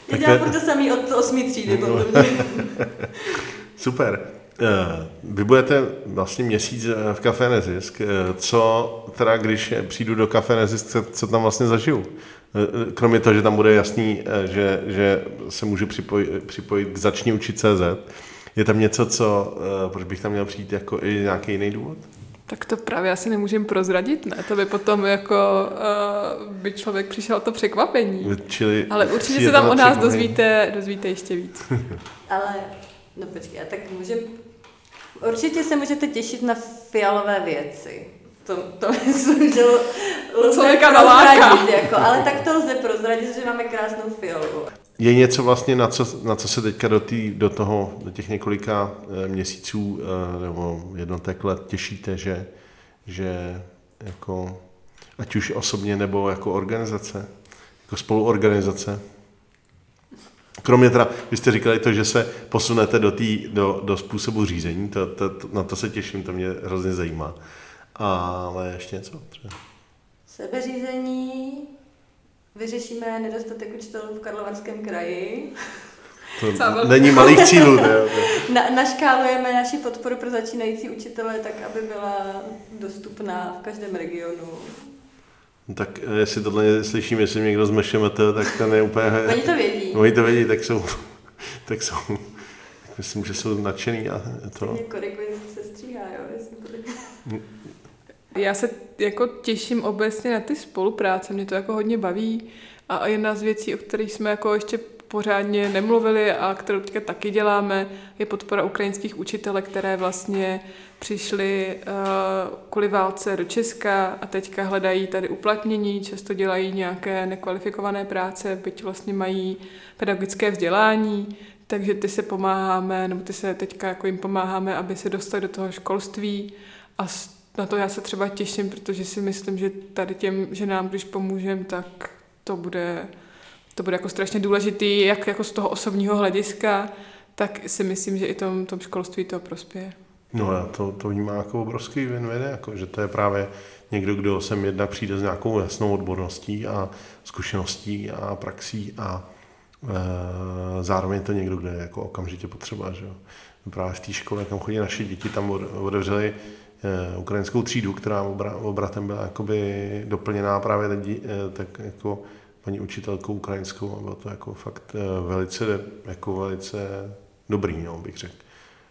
Já dělám furt to samý od osmý třídy, podle mě. Super. Eh, vy budete vlastně měsíc eh, v Café Nezisk. Eh, co teda, když přijdu do Café Nezisk, co tam vlastně zažiju? Kromě toho, že tam bude jasný, že, že se můžu připojit, připojit k zační učit CZ, je tam něco, co, proč bych tam měl přijít jako i nějaký jiný důvod? Tak to právě asi nemůžem prozradit, ne? To by potom jako uh, by člověk přišel to překvapení. Čili Ale určitě se tam o nás dozvíte, dozvíte ještě víc. Ale, no počkej, tak můžem, určitě se můžete těšit na fialové věci. to, to myslím, že lze prozradit, jako, ale tak to lze prozradit, že máme krásnou fialu. Je něco vlastně, na co, na co se teďka do, tý, do toho, do těch několika eh, měsíců eh, nebo jednotek let těšíte, že, že jako, ať už osobně nebo jako organizace, jako spoluorganizace? Kromě teda, vy jste říkali to, že se posunete do, tý, do, do způsobu řízení, to, to, to, na to se těším, to mě hrozně zajímá. Ale ještě něco? Třeba. Sebeřízení, vyřešíme nedostatek učitelů v Karlovarském kraji, To není malých cílů. Ne? Na, naškálujeme naši podporu pro začínající učitele tak, aby byla dostupná v každém regionu. Tak eh, jestli tohle slyším, jestli někdo z MŠMT, tak ten je úplně... Oni to vědí. Oni to vědí, tak jsou, tak jsou, tak myslím, že jsou nadšený a to, Mě se stříhá, jo? Jestli to tak... Já se jako těším obecně na ty spolupráce, mě to jako hodně baví a jedna z věcí, o kterých jsme jako ještě pořádně nemluvili a kterou teďka taky děláme, je podpora ukrajinských učitelek, které vlastně přišly uh, kvůli válce do Česka a teďka hledají tady uplatnění, často dělají nějaké nekvalifikované práce, byť vlastně mají pedagogické vzdělání, takže ty se pomáháme, nebo ty se teďka jako jim pomáháme, aby se dostali do toho školství. A na to já se třeba těším, protože si myslím, že tady těm ženám, když pomůžeme, tak to bude, to bude jako strašně důležitý, jak jako z toho osobního hlediska, tak si myslím, že i tom, tom školství to prospěje. no já to, to vnímám jako obrovský win-win, jako, že to je právě někdo, kdo sem jednak přijde s nějakou jasnou odborností a zkušeností a praxí a e, zároveň to někdo, kdo je jako okamžitě potřeba, že jo. Právě v té škole, kam chodí naše děti, tam otevřeli e, ukrajinskou třídu, která obra, obratem byla jakoby doplněná právě lidi, e, tak jako paní učitelkou ukrajinskou a bylo to jako fakt e, velice, jako velice dobrý, no, bych řekl.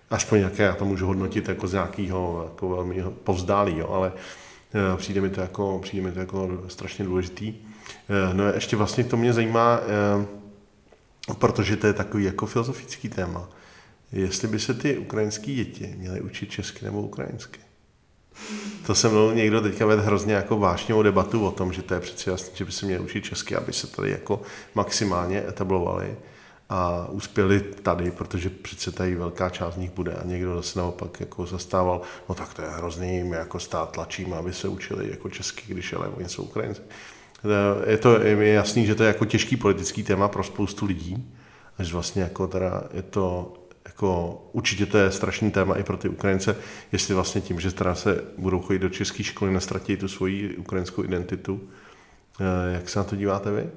Aspoň jaké já to můžu hodnotit jako z nějakého jako velmi povzdálí, ale e, přijde mi to jako, přijde mi to jako strašně důležitý. E, No a ještě vlastně to mě zajímá, protože to je takový jako filozofický téma. Jestli by se ty ukrajinské děti měly učit česky nebo ukrajinsky. To se mnou někdo teďka vedl hrozně jako vášnivou debatu o tom, že to je přeci jasné, že by se měli učit česky, aby se tady jako maximálně etablovali a uspěli tady, protože přece tady velká část z nich bude a někdo zase naopak jako zastával, no tak to je hrozný, my jako stát tlačíme, aby se učili jako česky, když ale oni jsou Ukrajinci. Je to je jasný, že to je jako těžký politický téma pro spoustu lidí, až vlastně jako teda je to jako určitě to je strašný téma i pro ty Ukrajince, jestli vlastně tím, že teda se budou chodit do české školy, nestratí tu svoji ukrajinskou identitu. Eh, Jak se na to díváte vy?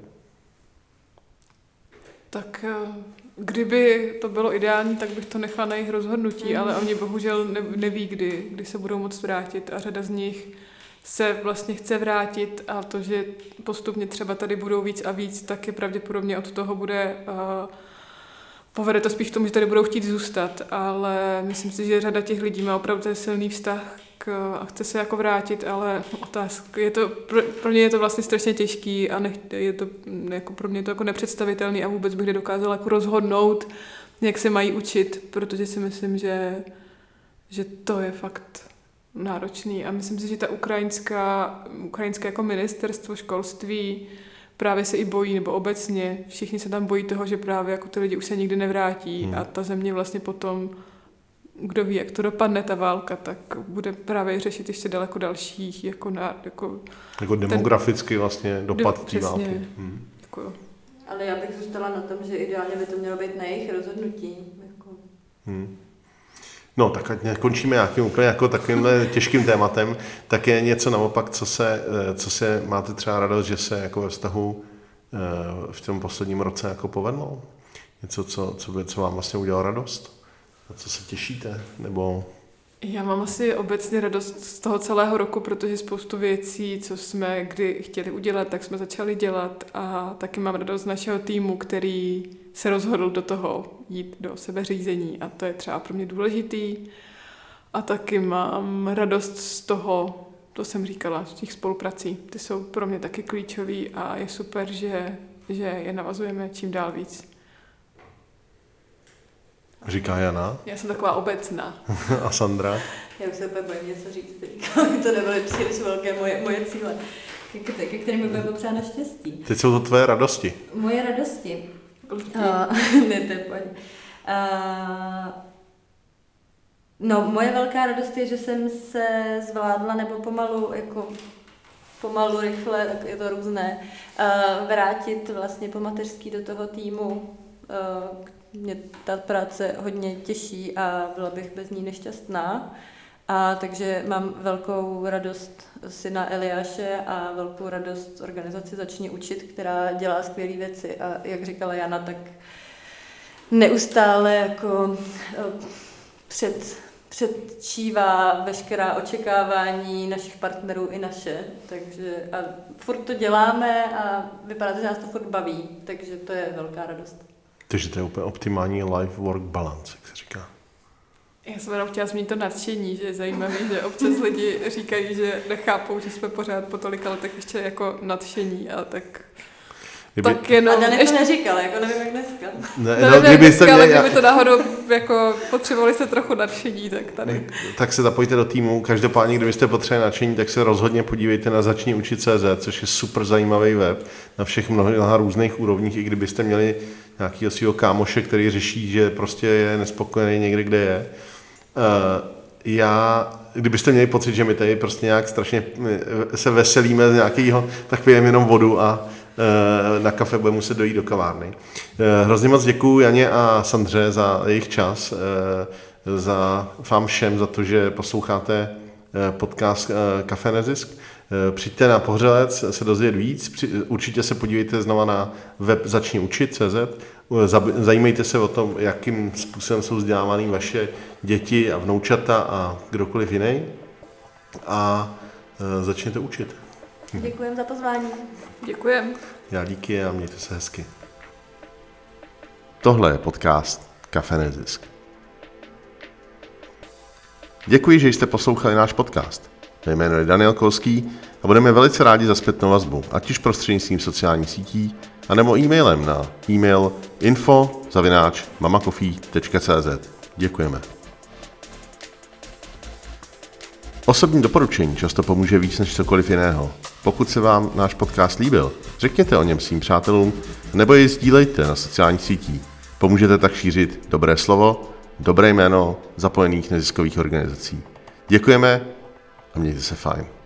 Tak eh, kdyby to bylo ideální, tak bych to nechala na jejich rozhodnutí, ale oni bohužel ne, neví, kdy, kdy se budou moct vrátit a řada z nich se vlastně chce vrátit a to, že postupně třeba tady budou víc a víc, tak je pravděpodobně od toho bude uh, povede to spíš k tomu, že tady budou chtít zůstat, ale myslím si, že řada těch lidí má opravdu ten silný vztah k, a chce se jako vrátit, ale otázka, je to, pro, pro mě je to vlastně strašně těžký a nech, je to, jako pro mě je to jako nepředstavitelný a vůbec bych nedokázala jako rozhodnout, jak se mají učit, protože si myslím, že, že to je fakt náročný. A myslím si, že ta ukrajinská, ukrajinské jako ministerstvo školství právě se i bojí, nebo obecně všichni se tam bojí toho, že právě jako ty lidi už se nikdy nevrátí Hmm. a ta země vlastně potom, kdo ví, jak to dopadne ta válka, tak bude právě řešit ještě daleko dalších, jako, na, jako, Jako demografický vlastně dopad té přesně. války. Hmm. jako Ale já bych zůstala na tom, že ideálně by to mělo být na jejich rozhodnutí. Jako. Hmm. No, tak ať nekončíme nějakým úplně jako takovýmhle těžkým tématem, tak je něco naopak, co se, eh, co se máte třeba radost, že se jako ve vztahu eh, v tom posledním roce jako povedlo? Něco, co, co, by, co vám vlastně udělalo radost? Na co se těšíte? Nebo Já mám asi obecně radost z toho celého roku, protože spoustu věcí, co jsme kdy chtěli udělat, tak jsme začali dělat a taky mám radost našeho týmu, který se rozhodl do toho jít do sebeřízení a to je třeba pro mě důležitý. A taky mám radost z toho, to jsem říkala, z těch spoluprací. Ty jsou pro mě taky klíčový a je super, že, že je navazujeme čím dál víc. říká Jana Já jsem taková obecná. a Sandra? Já už se úplně bojím něco říct teďka, aby to nebyly příliš velké moje, moje cíle, ke, ke kterým mi bude popřáno štěstí. Teď jsou to tvoje radosti. Moje radosti. Uh, ne, to je. Uh, no, moje velká radost je, že jsem se zvládla, nebo pomalu, jako pomalu, rychle, tak je to různé, uh, vrátit vlastně po mateřský do toho týmu. Mě ta práce hodně těší a byla bych bez ní nešťastná. A takže mám velkou radost syna Eliáše a velkou radost organizaci Začni učit, která dělá skvělé věci. A jak říkala Jana, tak neustále jako eh, před, předčívá veškerá očekávání našich partnerů i naše. Takže a furt to děláme a vypadá to, že nás to furt baví. Takže to je velká radost. Takže to je úplně optimální life-work balance, jak se říká. Já jsem jenom chtěla zmínit to nadšení, že je zajímavé, že občas lidi říkají, že nechápou, že jsme pořád po tolika letech ještě jako nadšení, ale tak Kdyby... Tak jenom... A Danek ještě... to neříkal, jako nevím jak dneska. Ne, no, no, kdyby dneska, ale kdyby to náhodou jako potřebovali se trochu nadšení, tak tady. Tak se zapojte do týmu. Každopádně, kdybyste potřebovali nadšení, tak se rozhodně podívejte na začni učit CZ, což je super zajímavý web na všech mnoha různých úrovních, i kdybyste měli nějakého svého kámoše, který řeší, že prostě je nespokojený někde, kde je. Uh, já, kdybyste měli pocit, že my tady prostě nějak strašně se veselíme z nějakého, tak pijeme jenom vodu a uh, na kafe budeme muset dojít do kavárny. Hrozně moc děkuji Janě a Sandře za jejich čas, za vám všem za to, že posloucháte podcast Kafe Nezisk. Přijďte na Pohřelec se dozvědět víc, určitě se podívejte znova na web začni učit.cz Zajímejte se o tom, jakým způsobem jsou vzdělávány vaše děti a vnoučata a kdokoliv jiný. A e, začněte učit. Děkujeme za pozvání. Děkujem. Já díky a mějte se hezky. Tohle je podcast Kafe Nezisk. Děkuji, že jste poslouchali náš podcast. Mé jméno je Daniel Kolský a budeme velice rádi za zpětnou vazbu, ať už prostřednictvím sociálních sítí, anebo e-mailem na e-mail info zavináč mamakofí.cz. Děkujeme. Osobní doporučení často pomůže víc než cokoliv jiného. Pokud se vám náš podcast líbil, řekněte o něm svým přátelům nebo ji sdílejte na sociálních sítích. Pomůžete tak šířit dobré slovo, dobré jméno zapojených neziskových organizací. Děkujeme a mějte se fajn.